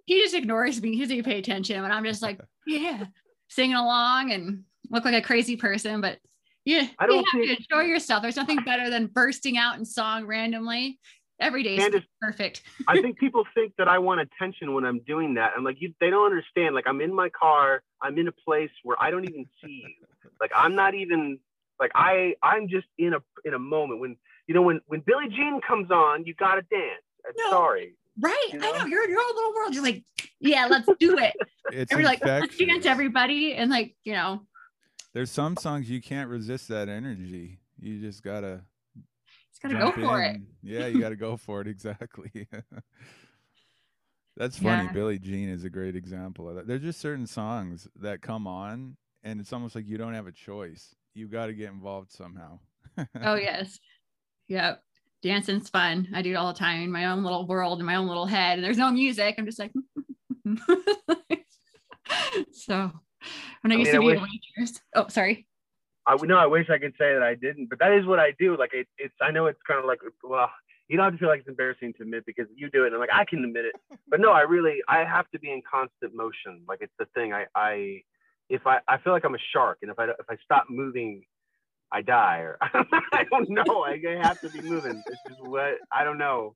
He just ignores me. He doesn't even pay attention. And I'm just like, yeah, singing along and look like a crazy person. But yeah, I you don't have to enjoy yourself. There's nothing better than bursting out in song randomly. Every day is perfect. I think people think that I want attention when I'm doing that. I'm like, you, they don't understand. Like, I'm in my car. I'm in a place where I don't even see you. Like, I'm not even like I. I'm just in a in a moment when you know when when Billie Jean comes on, you gotta dance. I'm No. sorry. Right. You I know? know you're in your own little world. You're like, yeah, let's do it. It's And we're like, let's dance everybody. And like, you know, There's some songs you can't resist that energy. You just gotta just gotta go for it. Yeah, you gotta go for it. Exactly. That's funny. Yeah. Billie Jean is a great example of that. There's just certain songs that come on, and it's almost like you don't have a choice. You got to get involved somehow. Oh yes. Yep. Dancing's fun. I do it all the time in my own little world, in my own little head. And there's no music. I'm just like so when I I used mean, to I be a waitress. Oh, sorry. I would know. I wish I could say that I didn't, but that is what I do. Like, it, it's. I know it's kind of like, well, you don't have to feel like it's embarrassing to admit because you do it, and I'm like, I can admit it. But no, I really, I have to be in constant motion. Like, it's the thing. I, I, if I, I feel like I'm a shark, and if I, if I stop moving, I die. Or I don't know. I have to be moving. It's just what I don't know.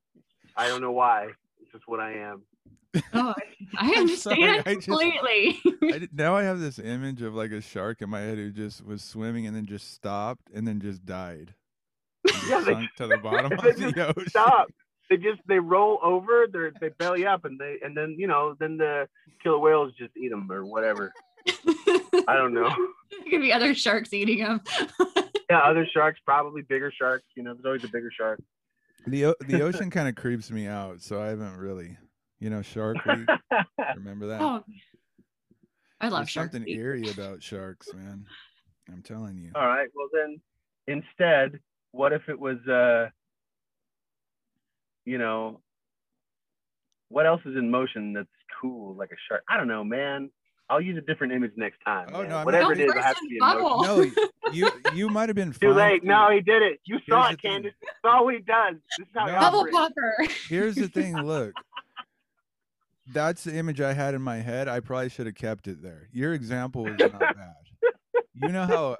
I don't know why. It's just what I am. Oh, I I'm sorry, understand I just- completely. I now I have this image of like a shark in my head who just was swimming and then just stopped and then just died. Just Yeah, they- to the bottom of the just ocean. stop. They just they roll over. They they belly up, and they and then you know then the killer whales just eat them or whatever. I don't know. There could be other sharks eating them. Yeah, other sharks, probably bigger sharks. You know, there's always a bigger shark. The the ocean kind of creeps me out, so I haven't really, you know, Shark Week. Remember that? oh, I love There's sharks. something eerie about sharks, man. I'm telling you. All right. Well then, instead, what if it was uh, you know, what else is in motion that's cool like a shark? I don't know, man. I'll use a different image next time. Oh, man. no, I'm Whatever not- it is, Don't it has to be my in motion. No, you you might have been Too late. No, he did it. You saw Here's it, the thing. Candace. That's all he does. This is how he No. Bubble operates. popper. Here's the thing. Look, that's the image I had in my head. I probably should have kept it there. Your example was not bad. You know how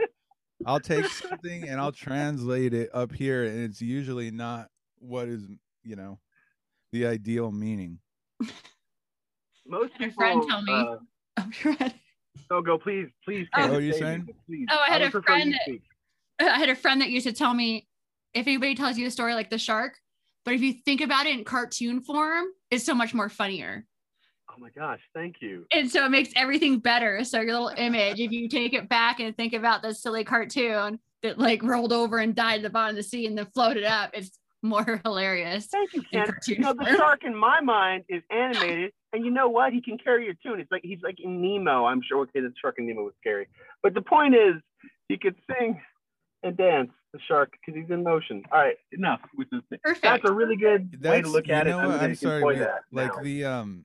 I'll take something and I'll translate it up here, and it's usually not what is, you know, the ideal meaning. Most My people. friend told me- Uh, I'm sure. no, go, please, please. Oh. Candace, Oh, you me, saying? Please. Oh, I had would a friend that- I had a friend that used to tell me if anybody tells you a story like the shark, but if you think about it in cartoon form, it's so much more funnier. Oh my gosh, thank you. And so it makes everything better. So your little image, if you take it back and think about this silly cartoon that like rolled over and died at the bottom of the sea and then floated up, it's more hilarious. Thank you, in Candace. cartoon You know, the shark in my mind is animated, and you know what? He can carry a tune. It's like he's like in Nemo. I'm sure. Okay, the shark in Nemo was scary, but the point is, he could sing and dance. The shark, because he's in motion. All right, enough with this thing. Perfect. That's a really good way to look at you it. I'm I'm sorry. we- that like now. the um,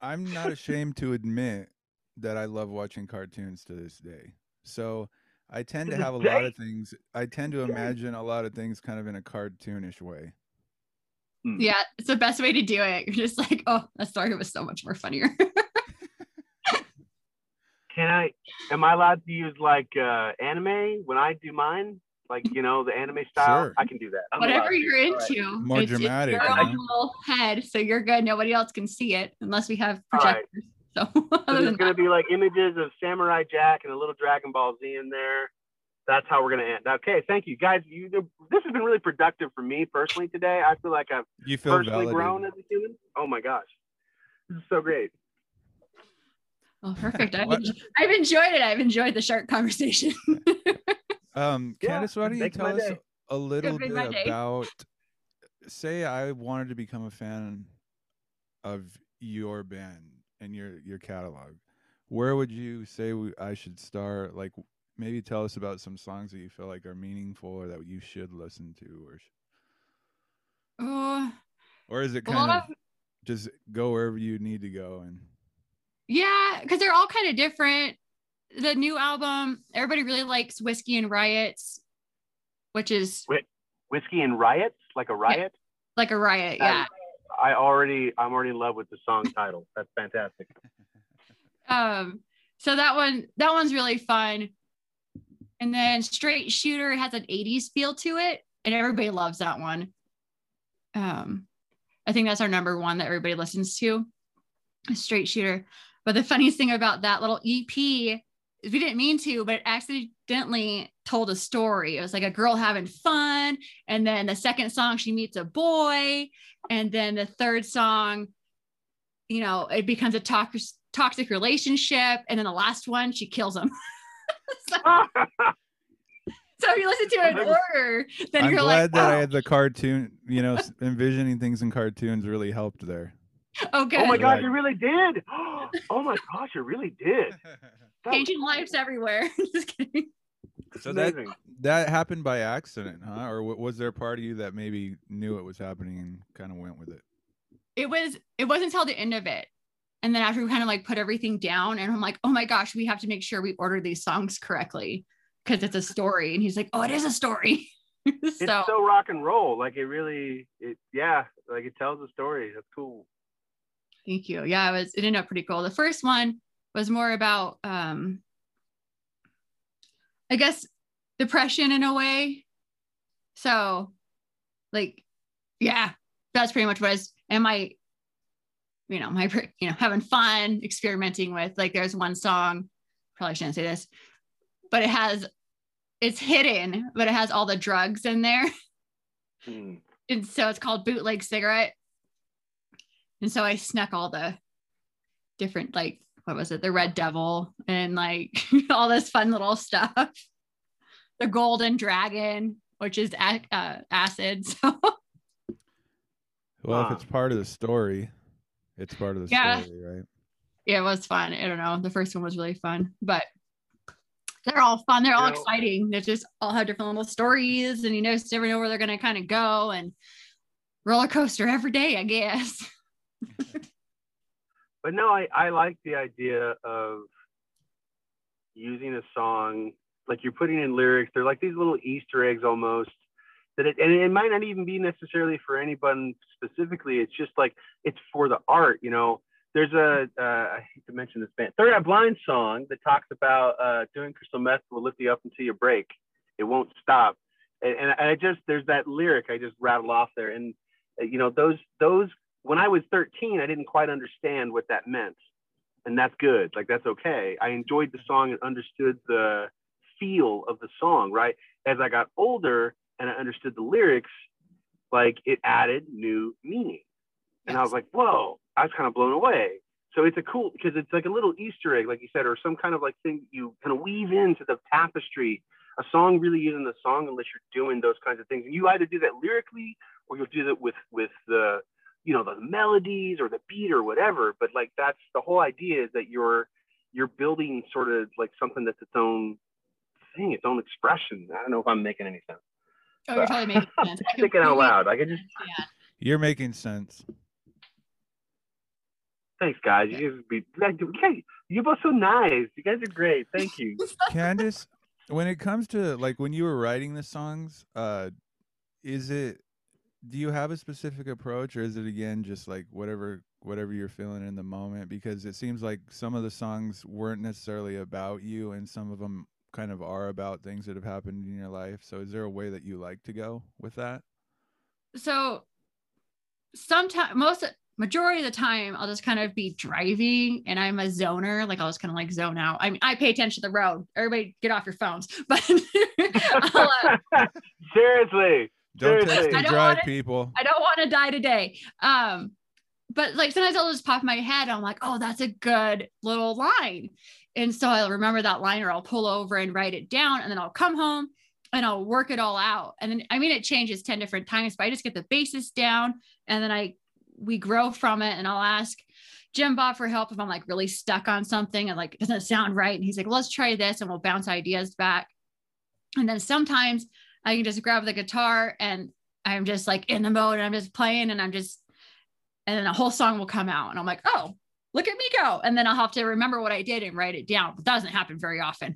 I'm not ashamed to admit that I love watching cartoons to this day. So I tend to To have a lot of things. I tend to imagine a lot of things kind of in a cartoonish way. Yeah, it's the best way to do it. You're just like, oh, that story was so much more funnier. Can I? Am I allowed to use like uh, anime when I do mine? Like you know the anime style. Sure. I can do that. I'm Whatever you're All right. into. More it's, it's dramatic, your you own know? little head, so you're good. Nobody else can see it unless we have All right. projectors. So So there's gonna that, be like images of Samurai Jack and a little Dragon Ball Z in there. That's how we're gonna end. Okay, thank you guys. You, this has been really productive for me personally today. I feel like I've You feel personally validated. grown as a human. Oh my gosh, this is so great. oh, perfect. I've, What- en- I've enjoyed it. I've enjoyed the shark conversation. Um, Yeah, Candace, why don't you tell us day. a little bit about? Say, I wanted to become a fan of your band and your your catalog. where would you say we, I should start? Like, maybe tell us about some songs that you feel like are meaningful or that you should listen to, or Oh, or is it kind lot of just go wherever you need to go and yeah, because they're all kind of different. The new album, everybody really likes Whiskey and Riots, which is Wh- Whiskey and Riots, like a riot. like a riot. Yeah. I already, I'm already in love with the song title. That's fantastic. Um, so that one, that one's really fun. And then Straight Shooter has an 80s feel to it, and everybody loves that one. Um, I think that's our number one that everybody listens to, Straight Shooter. But the funniest thing about that little EP we didn't mean to, but accidentally told a story. It was like a girl having fun, and then the second song she meets a boy, and then the third song, you know, it becomes a toxic toxic relationship, and then the last one she kills him. so, so if you listen to it in order, then I'm you're glad like, that I oh, had the cartoon, you know, envisioning things in cartoons really helped there. oh, good. oh my gosh, Right. you really did. Oh my gosh, you really did. That was Changing lives everywhere. Just kidding. so that that happened by accident, huh? Or was there a part of you that maybe knew it was happening and kind of went with it? It was. It wasn't until the end of it, and then after we kind of like put everything down, and I'm like, oh my gosh, we have to make sure we order these songs correctly because it's a story. And he's like, oh, it is a story. It's so so rock and roll. Like it really, it yeah, like it tells a story. That's cool. Thank you. Yeah, it was it ended up pretty cool. The first one was more about um I guess depression in a way. So like yeah, that's pretty much what it's and my you know, my you know, having fun, experimenting with like there's one song, probably shouldn't say this, but it has it's hidden, but it has all the drugs in there. Hmm. And so it's called bootleg cigarette. And so I snuck all the different, like, what was it? The Red Devil and like all this fun little stuff. The Golden Dragon, which is ac- uh, acid. So Well, Huh. if it's part of the story, it's part of the Yeah. story, right? yeah, it was fun. I don't know. The first one was really fun, but they're all fun. They're all You know- exciting. They just all have different little stories, and you know, never know where they're going to kind of go and roller coaster every day, I guess. But no, I, I like the idea of using a song like you're putting in lyrics. They're like these little Easter eggs almost. That it, and it might not even be necessarily for anyone specifically. It's just like it's for the art, you know. There's a uh, I hate to mention this band, Third Eye Blind song that talks about uh, doing crystal meth will lift you up until you break. It won't stop. And, and I just there's that lyric I just rattled off there, and uh, you know those those when I was 13, I didn't quite understand what that meant. And that's good. Like, that's okay. I enjoyed the song and understood the feel of the song, right? As I got older and I understood the lyrics, like, it added new meaning. And I was like, whoa, I was kind of blown away. So it's a cool, because it's like a little Easter egg, like you said, or some kind of like thing you kind of weave into the tapestry. A song really isn't a song unless you're doing those kinds of things. And you either do that lyrically or you'll do that with, with the, you know the melodies or the beat or whatever but like that's the whole idea is that you're you're building sort of like something that's its own thing its own expression. I don't know if i'm making any sense. Oh, you're totally making sense. I thinking out loud. Like i just understand. You're making sense. thanks guys. You guys be okay you're both so nice. You guys are great. Thank you. Candace, when it comes to like when you were writing the songs, uh, is it do you have a specific approach or is it again just like whatever whatever you're feeling in the moment? Because it seems like some of the songs weren't necessarily about you and some of them kind of are about things that have happened in your life. So is there a way that you like to go with that? so sometimes most majority of the time I'll just kind of be driving and I'm a zoner, like I'll just kind of like zone out. I mean, I pay attention to the road. Everybody get off your phones. But I'll, uh, seriously Don't Seriously. text I and don't drive, wanna- people. I don't want to die today. Um, but like sometimes I'll just pop my head. I'm like, oh, that's a good little line. And so I'll remember that line or I'll pull over and write it down and then I'll come home and I'll work it all out. And then I mean it changes 10 different times, but I just get the basis down and then I we grow from it and I'll ask, Jim Bob for help if I'm like really stuck on something and like doesn't sound right. And he's like, let's try this and we'll bounce ideas back. And then sometimes I can just grab the guitar and I'm just like in the mode and I'm just playing and I'm just, and then a whole song will come out and I'm like, oh, look at me go. And then I'll have to remember what I did and write it down. It doesn't happen very often.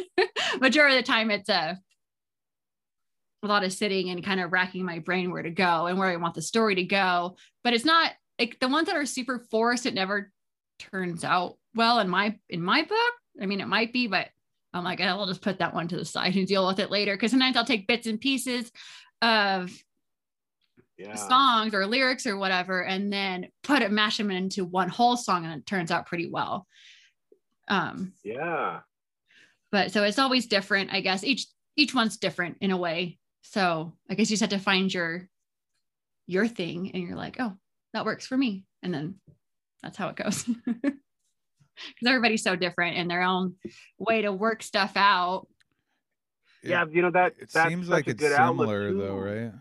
Majority of the time, it's a, a lot of sitting and kind of racking my brain where to go and where I want the story to go. But it's not like the ones that are super forced, it never turns out well in my in my book. I mean, it might be, but I'm like, I'll just put that one to the side and deal with it later. Cause sometimes I'll take bits and pieces of Yeah. songs or lyrics or whatever, and then put it, mash them into one whole song, and it turns out pretty well. Um, Yeah. but so it's always different, I guess. Each each one's different in a way. So I guess you just have to find your your thing, and you're like, oh, that works for me, and then that's how it goes. Because everybody's so different in their own way to work stuff out. It- yeah, you know that It that's seems like a it's good outlet, similar though, right?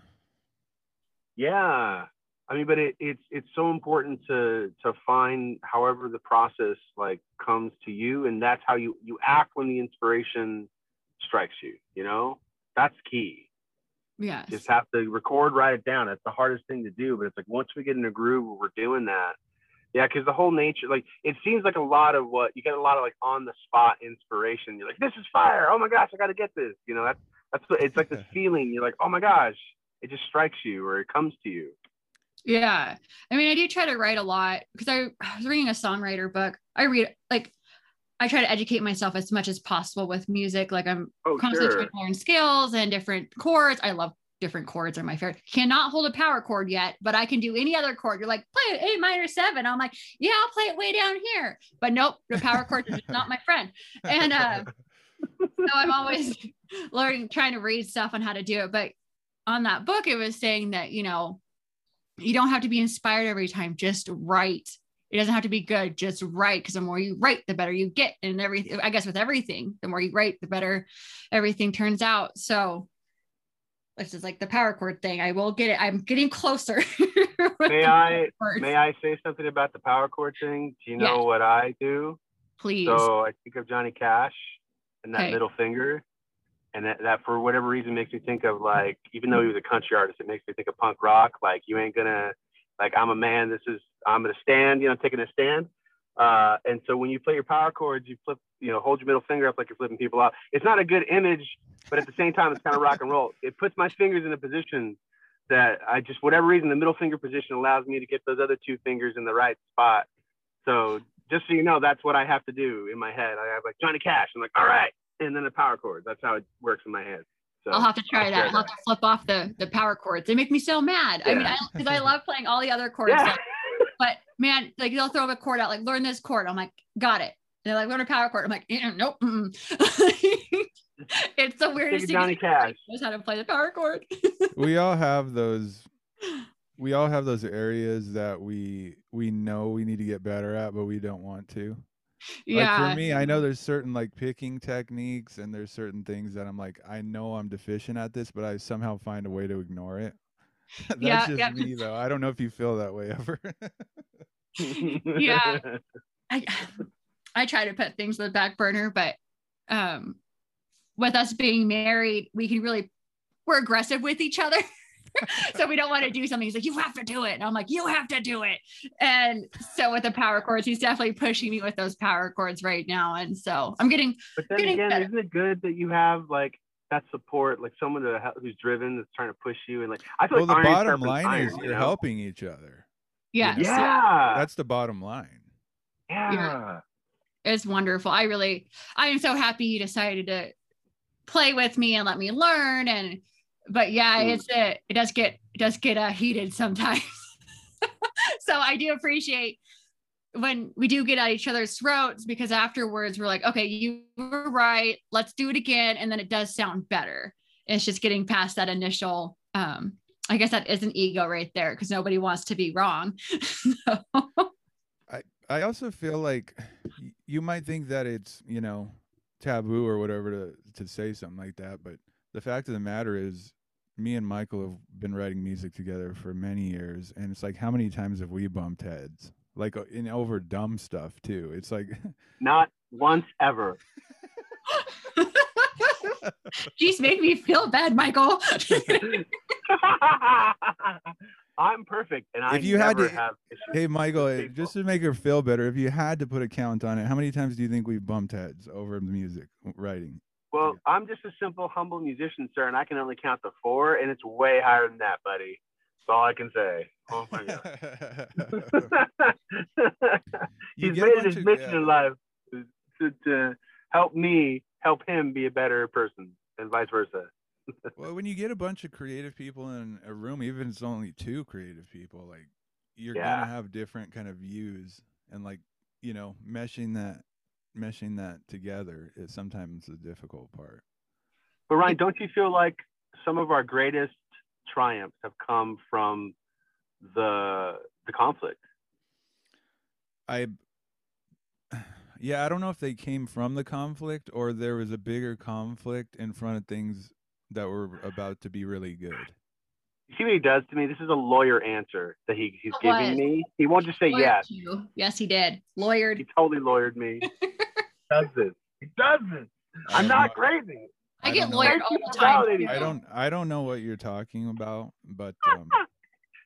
Yeah. I mean, but it, it's it's so important to to find however the process like comes to you, and that's how you you act when the inspiration strikes you. You know, that's key. Yeah. Just have to record, write it down. That's the hardest thing to do. But it's like once we get in a groove where we're doing that, yeah, because the whole nature, like it seems like a lot of what you get a lot of like on the spot inspiration. You're like, this is fire. Oh my gosh, I got to get this. You know, that's that's what it's like this feeling. You're like, oh my gosh, it just strikes you or it comes to you. Yeah. I mean, I do try to write a lot because I, I was reading a songwriter book. I read like I try to educate myself as much as possible with music. Like I'm Oh constantly sure. trying to learn scales and different chords. I love different chords are my favorite. Cannot hold a power chord yet, but I can do any other chord. You're like, play A minor seven. I'm like, yeah, I'll play it way down here. But nope, the power chord is not my friend. And uh so I'm always learning, trying to read stuff on how to do it. But on that book, it was saying that, you know, you don't have to be inspired every time, just write. It doesn't have to be good, just write. Because the more you write, the better you get. And everything, I guess, with everything, the more you write, the better everything turns out. So, this is like the power chord thing. I will get it. I'm getting closer. May I may I say something about the power chord thing? Do you know Yeah. what I do? Please. So I think of Johnny Cash and that Okay. middle finger. And that, that for whatever reason makes me think of like, even though he was a country artist, it makes me think of punk rock. Like you ain't gonna like I'm a man, this is I'm gonna stand, you know, taking a stand. Uh, and so when you play your power chords, you flip, you know, hold your middle finger up like you're flipping people out. It's not a good image, but at the same time, it's kind of rock and roll. It puts my fingers in a position that I just, whatever reason, the middle finger position allows me to get those other two fingers in the right spot. So just so you know, that's what I have to do in my head. I have like Johnny Cash. I'm like, all right, and then the power chord. That's how it works in my head. So I'll have to try I'll that. I'll have to flip off the the power chords. They make me so mad. I mean, because I, love playing all the other chords. Yeah. like- man, like they'll throw a chord out, like learn this chord. I'm like, got it. They're like, learn a power chord. I'm like, "Eh, nope. mm-mm." it's the weirdest Think of Johnny thing. Cash. Knows how to play the power chord. we all have those we all have those areas that we we know we need to get better at but we don't want to yeah. like for me i know there's certain like picking techniques and there's certain things that i'm like i know i'm deficient at this but i somehow find a way to ignore it that's Yeah, just yeah. me though i don't know if you feel that way ever Yeah. I I try to put things on the back burner, but um with us being married, we can really we're aggressive with each other. so we don't want to do something. He's like, you have to do it. And I'm like, you have to do it. And so with the power chords, he's definitely pushing me with those power chords right now. And so I'm getting But then Getting again, better. isn't it good that you have like that support, like someone to who's driven, that's trying to push you, and like I feel well the like iron bottom line iron, is you you're know? helping each other yeah, know? Yeah, that's the bottom line yeah. it's wonderful. I really I am so happy you decided to play with me and let me learn. And but yeah, Mm. it's it it does get it does get uh, heated sometimes. so I do appreciate when we do get at each other's throats because afterwards we're like, okay, you were right. Let's do it again. And then it does sound better. It's just getting past that initial um I guess that is an ego right there because nobody wants to be wrong. So, I also feel like you might think that it's, you know, taboo or whatever to, to say something like that. But the fact of the matter is, me and Michael have been writing music together for many years. And it's like, how many times have we bumped heads? Like uh, in over dumb stuff too. It's like Not once ever. Jeez, make me feel bad, Michael. I'm perfect, and I If you had never to- have issues. Hey, Michael, just to make her feel better, if you had to put a count on it, how many times do you think we've bumped heads over the music writing? Well, I'm just a simple, humble musician, sir, and I can only count to four, and it's way higher than that, buddy. That's all I can say. Oh my god. He's made it his mission yeah. in life to, to, to help me help him be a better person, and vice versa. well, when you get a bunch of creative people in a room, even if it's only two creative people, like you're Yeah. gonna have different kind of views, and like you know, meshing that, meshing that together is sometimes the difficult part. But Ryan, don't you feel like some of our greatest triumphs have come from the the conflict? I yeah, I don't know if they came from the conflict or there was a bigger conflict in front of things that were about to be really good. You see what he does to me? This is a lawyer answer that he, he's It giving me. He won't just say Lawyered yes. you. Yes, he did. Lawyered. He totally lawyered me. does this. He does this. I'm don't not know- crazy. I, I get don't lawyered all the time. I don't I don't know what you're talking about, but um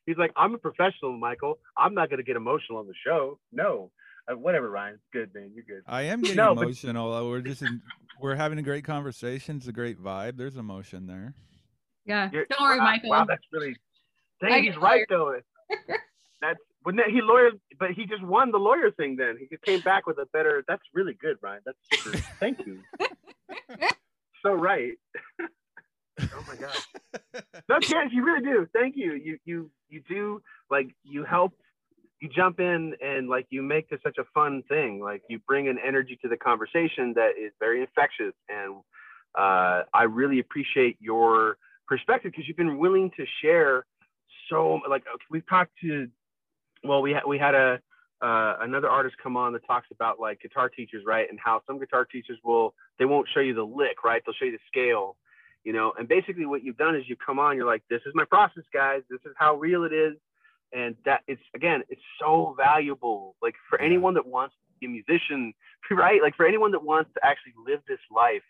He's like, I'm a professional, Michael. I'm not going to get emotional on the show. No. Uh, whatever, Ryan. Good, man. You're good. I am getting No, but- emotional. uh, We're just in, we're having a great conversation. It's a great vibe. There's emotion there. Yeah. You're- Don't worry, wow, Michael. Wow, that's really. I Dang, get he's right though. That's wouldn't that, he lawyered, but he just won the lawyer thing. Then he came back with a better. That's really good, Ryan. That's super. thank you. So right. oh my god. No chance. You really do. Thank you. You you you do like you help. You jump in and like you make this such a fun thing. Like you bring an energy to the conversation that is very infectious, and uh, I really appreciate your perspective because you've been willing to share so like we've talked to well we had we had a uh, another artist come on that talks about like guitar teachers right and how some guitar teachers will they won't show you the lick right? They'll show you the scale you know? And basically what you've done is you come on you're like this is my process guys. This is how real it is. And that it's again it's so valuable. Like for anyone that wants to be a musician right? Like for anyone that wants to actually live this life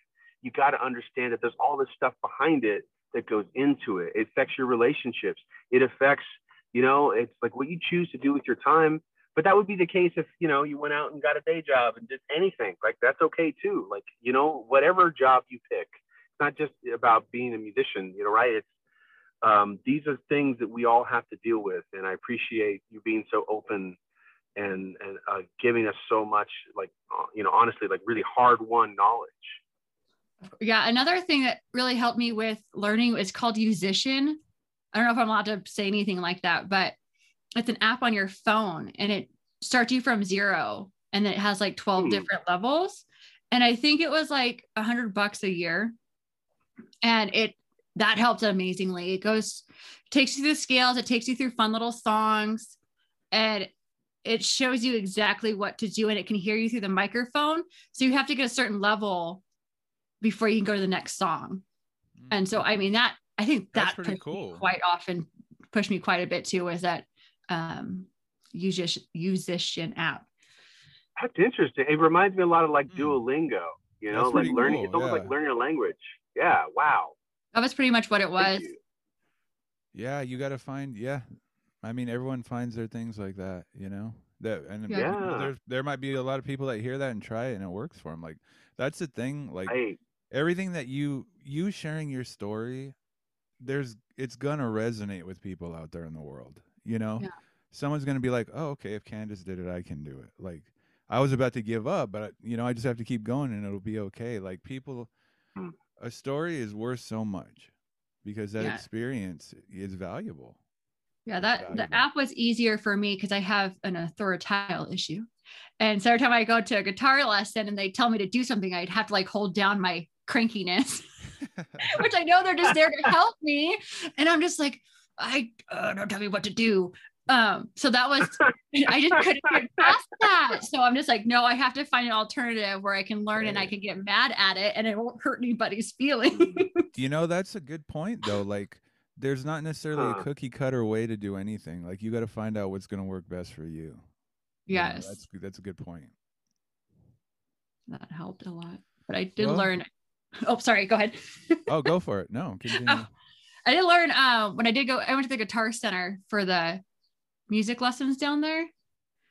you got to understand that there's all this stuff behind it that goes into it. It affects your relationships. It affects you know it's like what you choose to do with your time but that would be the case if you know you went out and got a day job and did anything like that's okay too like you know whatever job you pick it's not just about being a musician you know right it's um, these are things that we all have to deal with and i appreciate you being so open and and uh, giving us so much like uh, you know honestly like really hard won knowledge Yeah, another thing that really helped me with learning is called Yousician. I don't know if I'm allowed to say anything like that, but it's an app on your phone and it starts you from zero and it has like 12 Hmm. different levels. And I think it was like a hundred bucks a year. And it that helped amazingly. It goes takes you through the scales, it takes you through fun little songs, and it shows you exactly what to do and it can hear you through the microphone. So you have to get a certain level before you can go to the next song. And so, I mean, that I think That's that pretty cool. quite often pushed me quite a bit too. Was that um, Yousician Yousician app? That's interesting. It reminds me a lot of like Hmm. Duolingo, you know, That's like learning. cool, It's almost yeah. like learning a language. Yeah. Wow. That was pretty much what it was. You. Yeah, you got to find. Yeah, I mean, everyone finds their things like that, you know. That and Yeah. Yeah. there there might be a lot of people that hear that and try it and it works for them. Like that's the thing. Like Hey, everything that you you sharing your story, there's it's gonna resonate with people out there in the world. You know, Yeah. someone's gonna be like, oh, okay, if Candace did it, I can do it. Like I was about to give up, but you know, I just have to keep going and it'll be okay. Like people, Hmm. a story is worth so much because that Yeah. experience is valuable. Yeah, that the app was easier for me because I have an authoritative issue. And so every time I go to a guitar lesson and they tell me to do something, I'd have to like hold down my crankiness, which I know they're just there to help me. And I'm just like, I uh, don't tell me what to do. Um, so that was I just couldn't get past that. So I'm just like, no, I have to find an alternative where I can learn and I can get mad at it and it won't hurt anybody's feelings. you know, that's a good point though. Like there's not necessarily a cookie cutter way to do anything. Like you got to find out what's going to work best for you. Yeah, Yes, that's that's a good point. that helped a lot. But I did Well- learn. Oh, sorry. Go ahead. Oh, go for it. No, continue. Oh, I did learn um, when I did go. I went to the guitar center for the music lessons down there.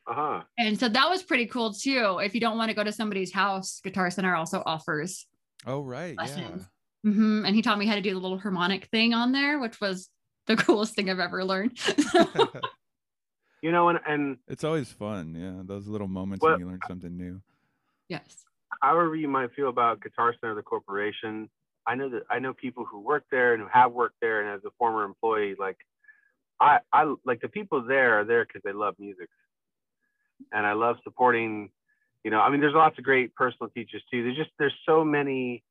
Uh-huh. And so that was pretty cool too. If you don't want to go to somebody's house, Guitar Center also offers. Oh, right. Lessons. hmm And he taught me how to do the little harmonic thing on there, which was the coolest thing I've ever learned. You know, and, and it's always fun. Yeah, those little moments Well- when you learn something new. yes. however you might feel about Guitar Center, the corporation, I know that I know people who work there and who have worked there, and as a former employee, like I, I like the people there are there because they love music, and I love supporting. You know, I mean, there's lots of great personal teachers too. There's just there's so many,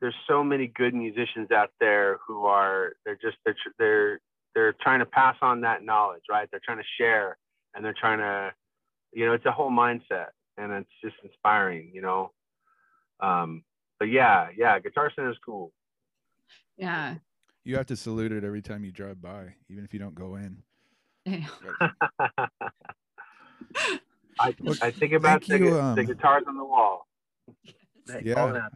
there's so many good musicians out there who are they're just they're they're they're trying to pass on that knowledge, right? They're trying to share, and they're trying to, you know, it's a whole mindset, and it's just inspiring, you know. Um, but yeah, yeah, Guitar Center is cool. Yeah. You have to salute it every time you drive by, even if you don't go in. Yeah. I, I think about the, you, um, the guitars on the wall. They Yeah, to.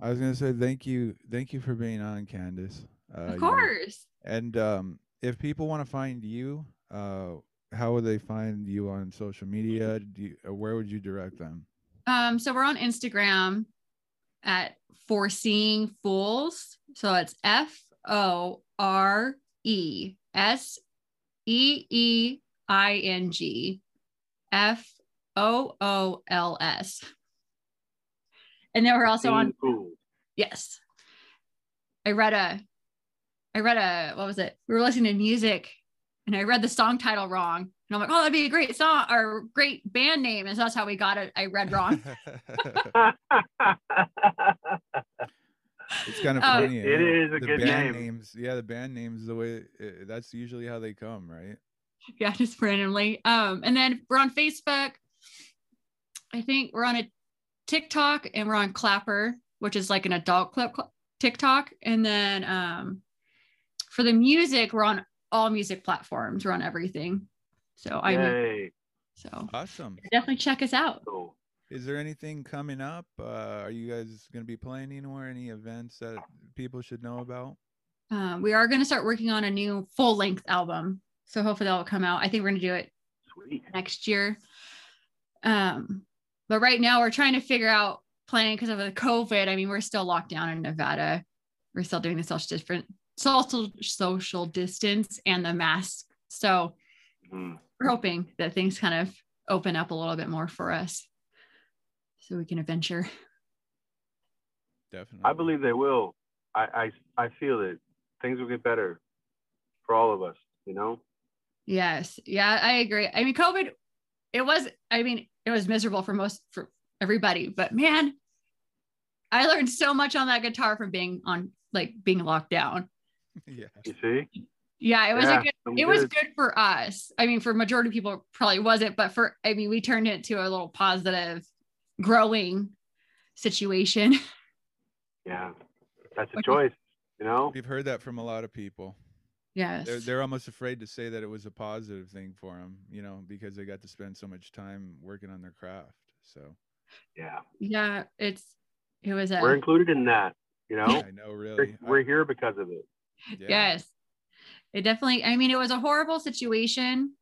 I was gonna say thank you, thank you for being on, Candace. Uh, Of you- course. And um, if people want to find you, uh, how would they find you on social media? Do you, uh, where would you direct them? Um, so we're on Instagram at Foreseeing Fools. So it's F O R E S E E I N G F O O L S. And then we're also on Yes. I read a I read a what was it? We were listening to music and I read the song title wrong. And I'm like, oh, that'd be a great song or great band name. And so that's how we got it. I read wrong. it's kind of Oh. funny. It yeah. is a the good band name. names. Yeah, the band names. The way uh, that's usually how they come, right? yeah, just randomly. Um, and then we're on Facebook. I think we're on a TikTok and we're on Clapper, which is like an adult clip cl- TikTok. And then um for the music, we're on all music platforms. We're on everything. So I mean, Yay. so Awesome. definitely check us out. Cool. Is there anything coming up? Uh, are you guys going to be playing anywhere? Any events that people should know about? Um, we are going to start working on a new full length album. So hopefully that will come out. I think we're going to do it Sweet. next year. Um, but right now we're trying to figure out planning because of the COVID. I mean, we're still locked down in Nevada. We're still doing the social different social social distance and the mask. So Mm. We're hoping that things kind of open up a little bit more for us, so we can adventure. Definitely. I believe they will. I, I I feel that things will get better for all of us. You know. Yes. Yeah, I agree. I mean, COVID, it was, I mean, it was miserable for most, for everybody, but man, I learned so much on that guitar from being on, like being locked down. yeah. You see. Yeah, it was Yeah, a good, I'm it was good. good for us. I mean, for majority of people, probably wasn't, but for, I mean, we turned it into a little positive, growing situation. Yeah. That's a What- choice. You know. We've heard that from a lot of people. Yes. They're they're almost afraid to say that it was a positive thing for them, you know, because they got to spend so much time working on their craft. So Yeah. yeah, it's, it was a, We're included in that. You know. I know, We're, really. We're here because of it. yeah. Yes. It definitely, I mean, it was a horrible situation,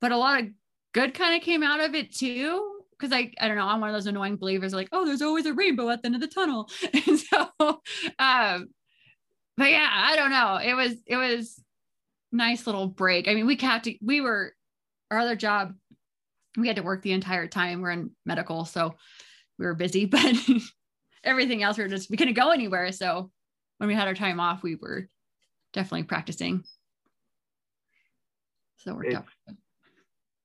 but a lot of good kind of came out of it too. Cause I, I don't know, I'm one of those annoying believers like, oh, there's always a rainbow at the end of the tunnel. And so, um, but yeah, I don't know. It was, it was nice little break. I mean, we kept, we were, our other job, we had to work the entire time. We're in medical. So we were busy, but everything else, we were just, we couldn't go anywhere. So when we had our time off, we were definitely practicing. So it worked It's, out.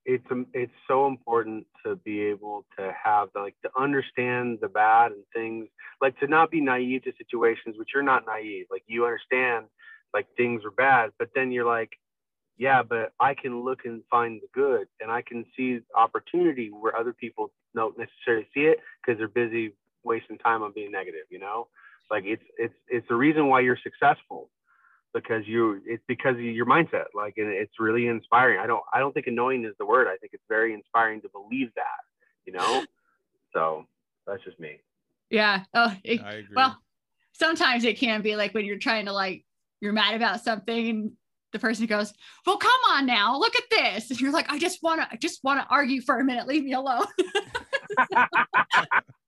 it's um, it's so important to be able to have the, like to understand the bad and things like to not be naive to situations which you're not naive like you understand like things are bad but then you're like yeah but i can look and find the good and i can see opportunity where other people don't necessarily see it because they're busy wasting time on being negative you know like it's it's it's the reason why you're successful because you it's because of your mindset like and it's really inspiring i don't i don't think annoying is the word i think it's very inspiring to believe that you know so that's just me Yeah. Oh, it- I agree. well, sometimes it can be like when you're trying to like you're mad about something and the person goes, "Well, come on now, look at this," and you're like, "I just want to, I just want to argue for a minute. Leave me alone."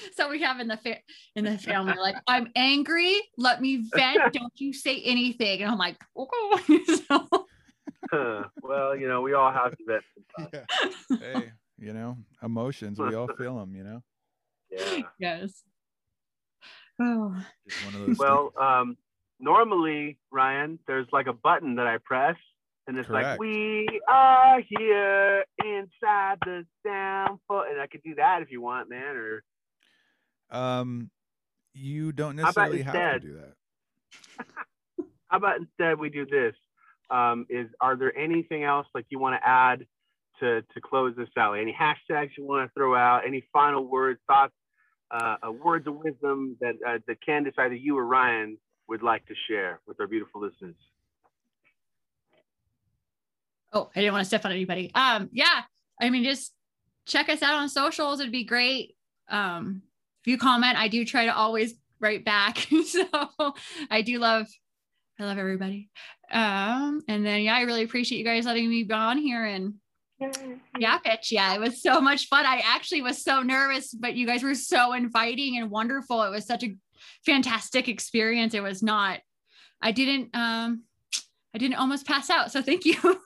so we have in the fa- in the family like, "I'm angry. Let me vent. Don't you say anything." And I'm like, "Okay." so, well you know we all have to vet sometimes. Yeah. hey, you know, emotions, we all feel them, you know? yeah yes. Oh, one of those well things. um normally ryan there's like a button that i press and it's like we are here inside the sound fo-" and i could do that if you want man or Um, you don't How about necessarily have to do that. how about instead we do this um, is are there anything else like you want to add to to close this out any hashtags you want to throw out any final words thoughts uh, uh, words of wisdom that uh, that candace either you or ryan would like to share with our beautiful listeners Oh, I didn't want to step on anybody. Um, yeah, I mean, just check us out on socials. It'd be great. Um, if you comment, I do try to always write back. so I do love, I love everybody. Um, and then yeah, I really appreciate you guys letting me be on here and yeah, pitch. Yeah, it was so much fun. I actually was so nervous, but you guys were so inviting and wonderful. It was such a fantastic experience. It was not, I didn't, um, I didn't almost pass out. So thank you.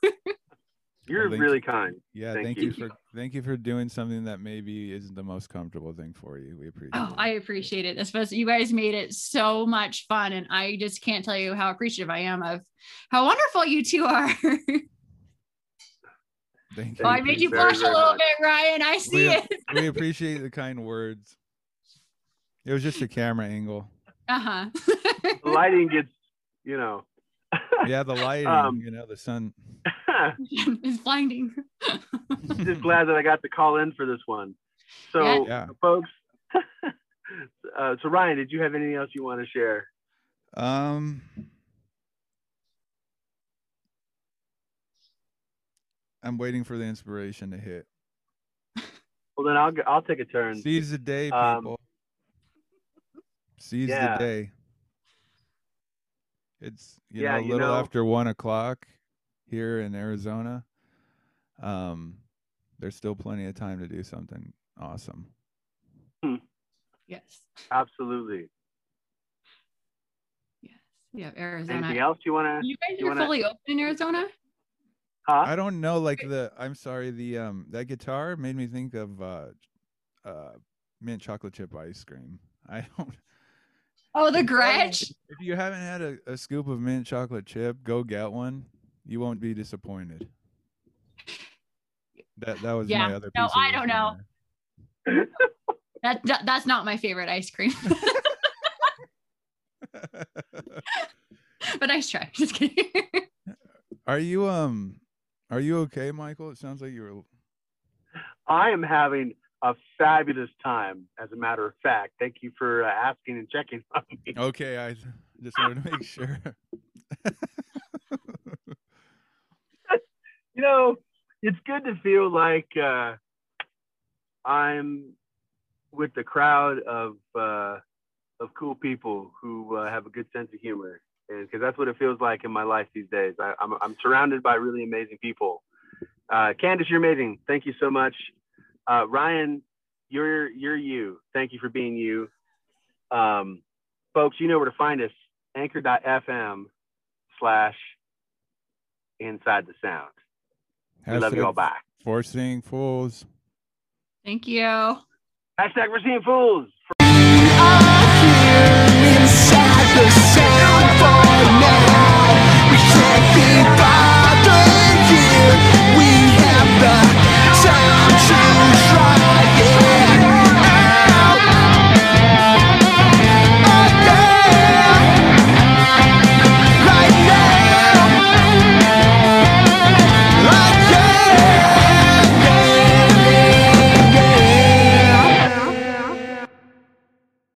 you're thank really you. kind Yeah, Thank thank, you. you. for thank you for doing something that maybe isn't the most comfortable thing for you. We appreciate Oh, it. I appreciate it. Especially you guys made it so much fun. And I just can't tell you how appreciative I am of how wonderful you two are. oh, thank Thank I made you very, blush a little much. bit, Ryan. I see We, it. we appreciate the kind words. It was just a camera angle. Uh-huh. lighting gets you know Yeah, the lighting, Um, you know, the sun. it's blinding. just glad that i got to call in for this one so Yeah. folks uh, so ryan did you have anything else you want to share Um I'm waiting for the inspiration to hit. well then i'll I'll take a turn Seize the day, Um, people. Seize yeah. the day. It's you Yeah, know a you little know- after one o'clock here in Arizona. Um, there's still plenty of time to do something awesome. yes. absolutely Yes. Yeah. Arizona. anything else you want to You guys you are wanna- fully open in Arizona? huh I don't know, like the I'm sorry, the um that guitar made me think of uh uh mint chocolate chip ice cream. I don't Oh, the If you haven't- Gretsch. If you haven't had a, a scoop of mint chocolate chip, go get one. You won't be disappointed. That that was Yeah. my other. No, piece I don't know. That, that that's not my favorite ice cream. there. but nice try. Just kidding. are you um? Are you okay, Michael? It sounds like you were. I am having a fabulous time, as a matter of fact. Thank you for uh, asking and checking on me. Okay, I just wanted to make sure. You know, it's good to feel like uh, I'm with the crowd of uh, of cool people who uh, have a good sense of humor, and because that's what it feels like in my life these days. I, I'm I'm surrounded by really amazing people. Uh, Candace, you're amazing. Thank you so much. Uh, Ryan, you're you're you. Thank you for being you. Um, folks, you know where to find us. Anchor.fm slash inside the sound. We love you all Hashtag back. For seeing fools. Thank you. Hashtag Foreseeing Fools.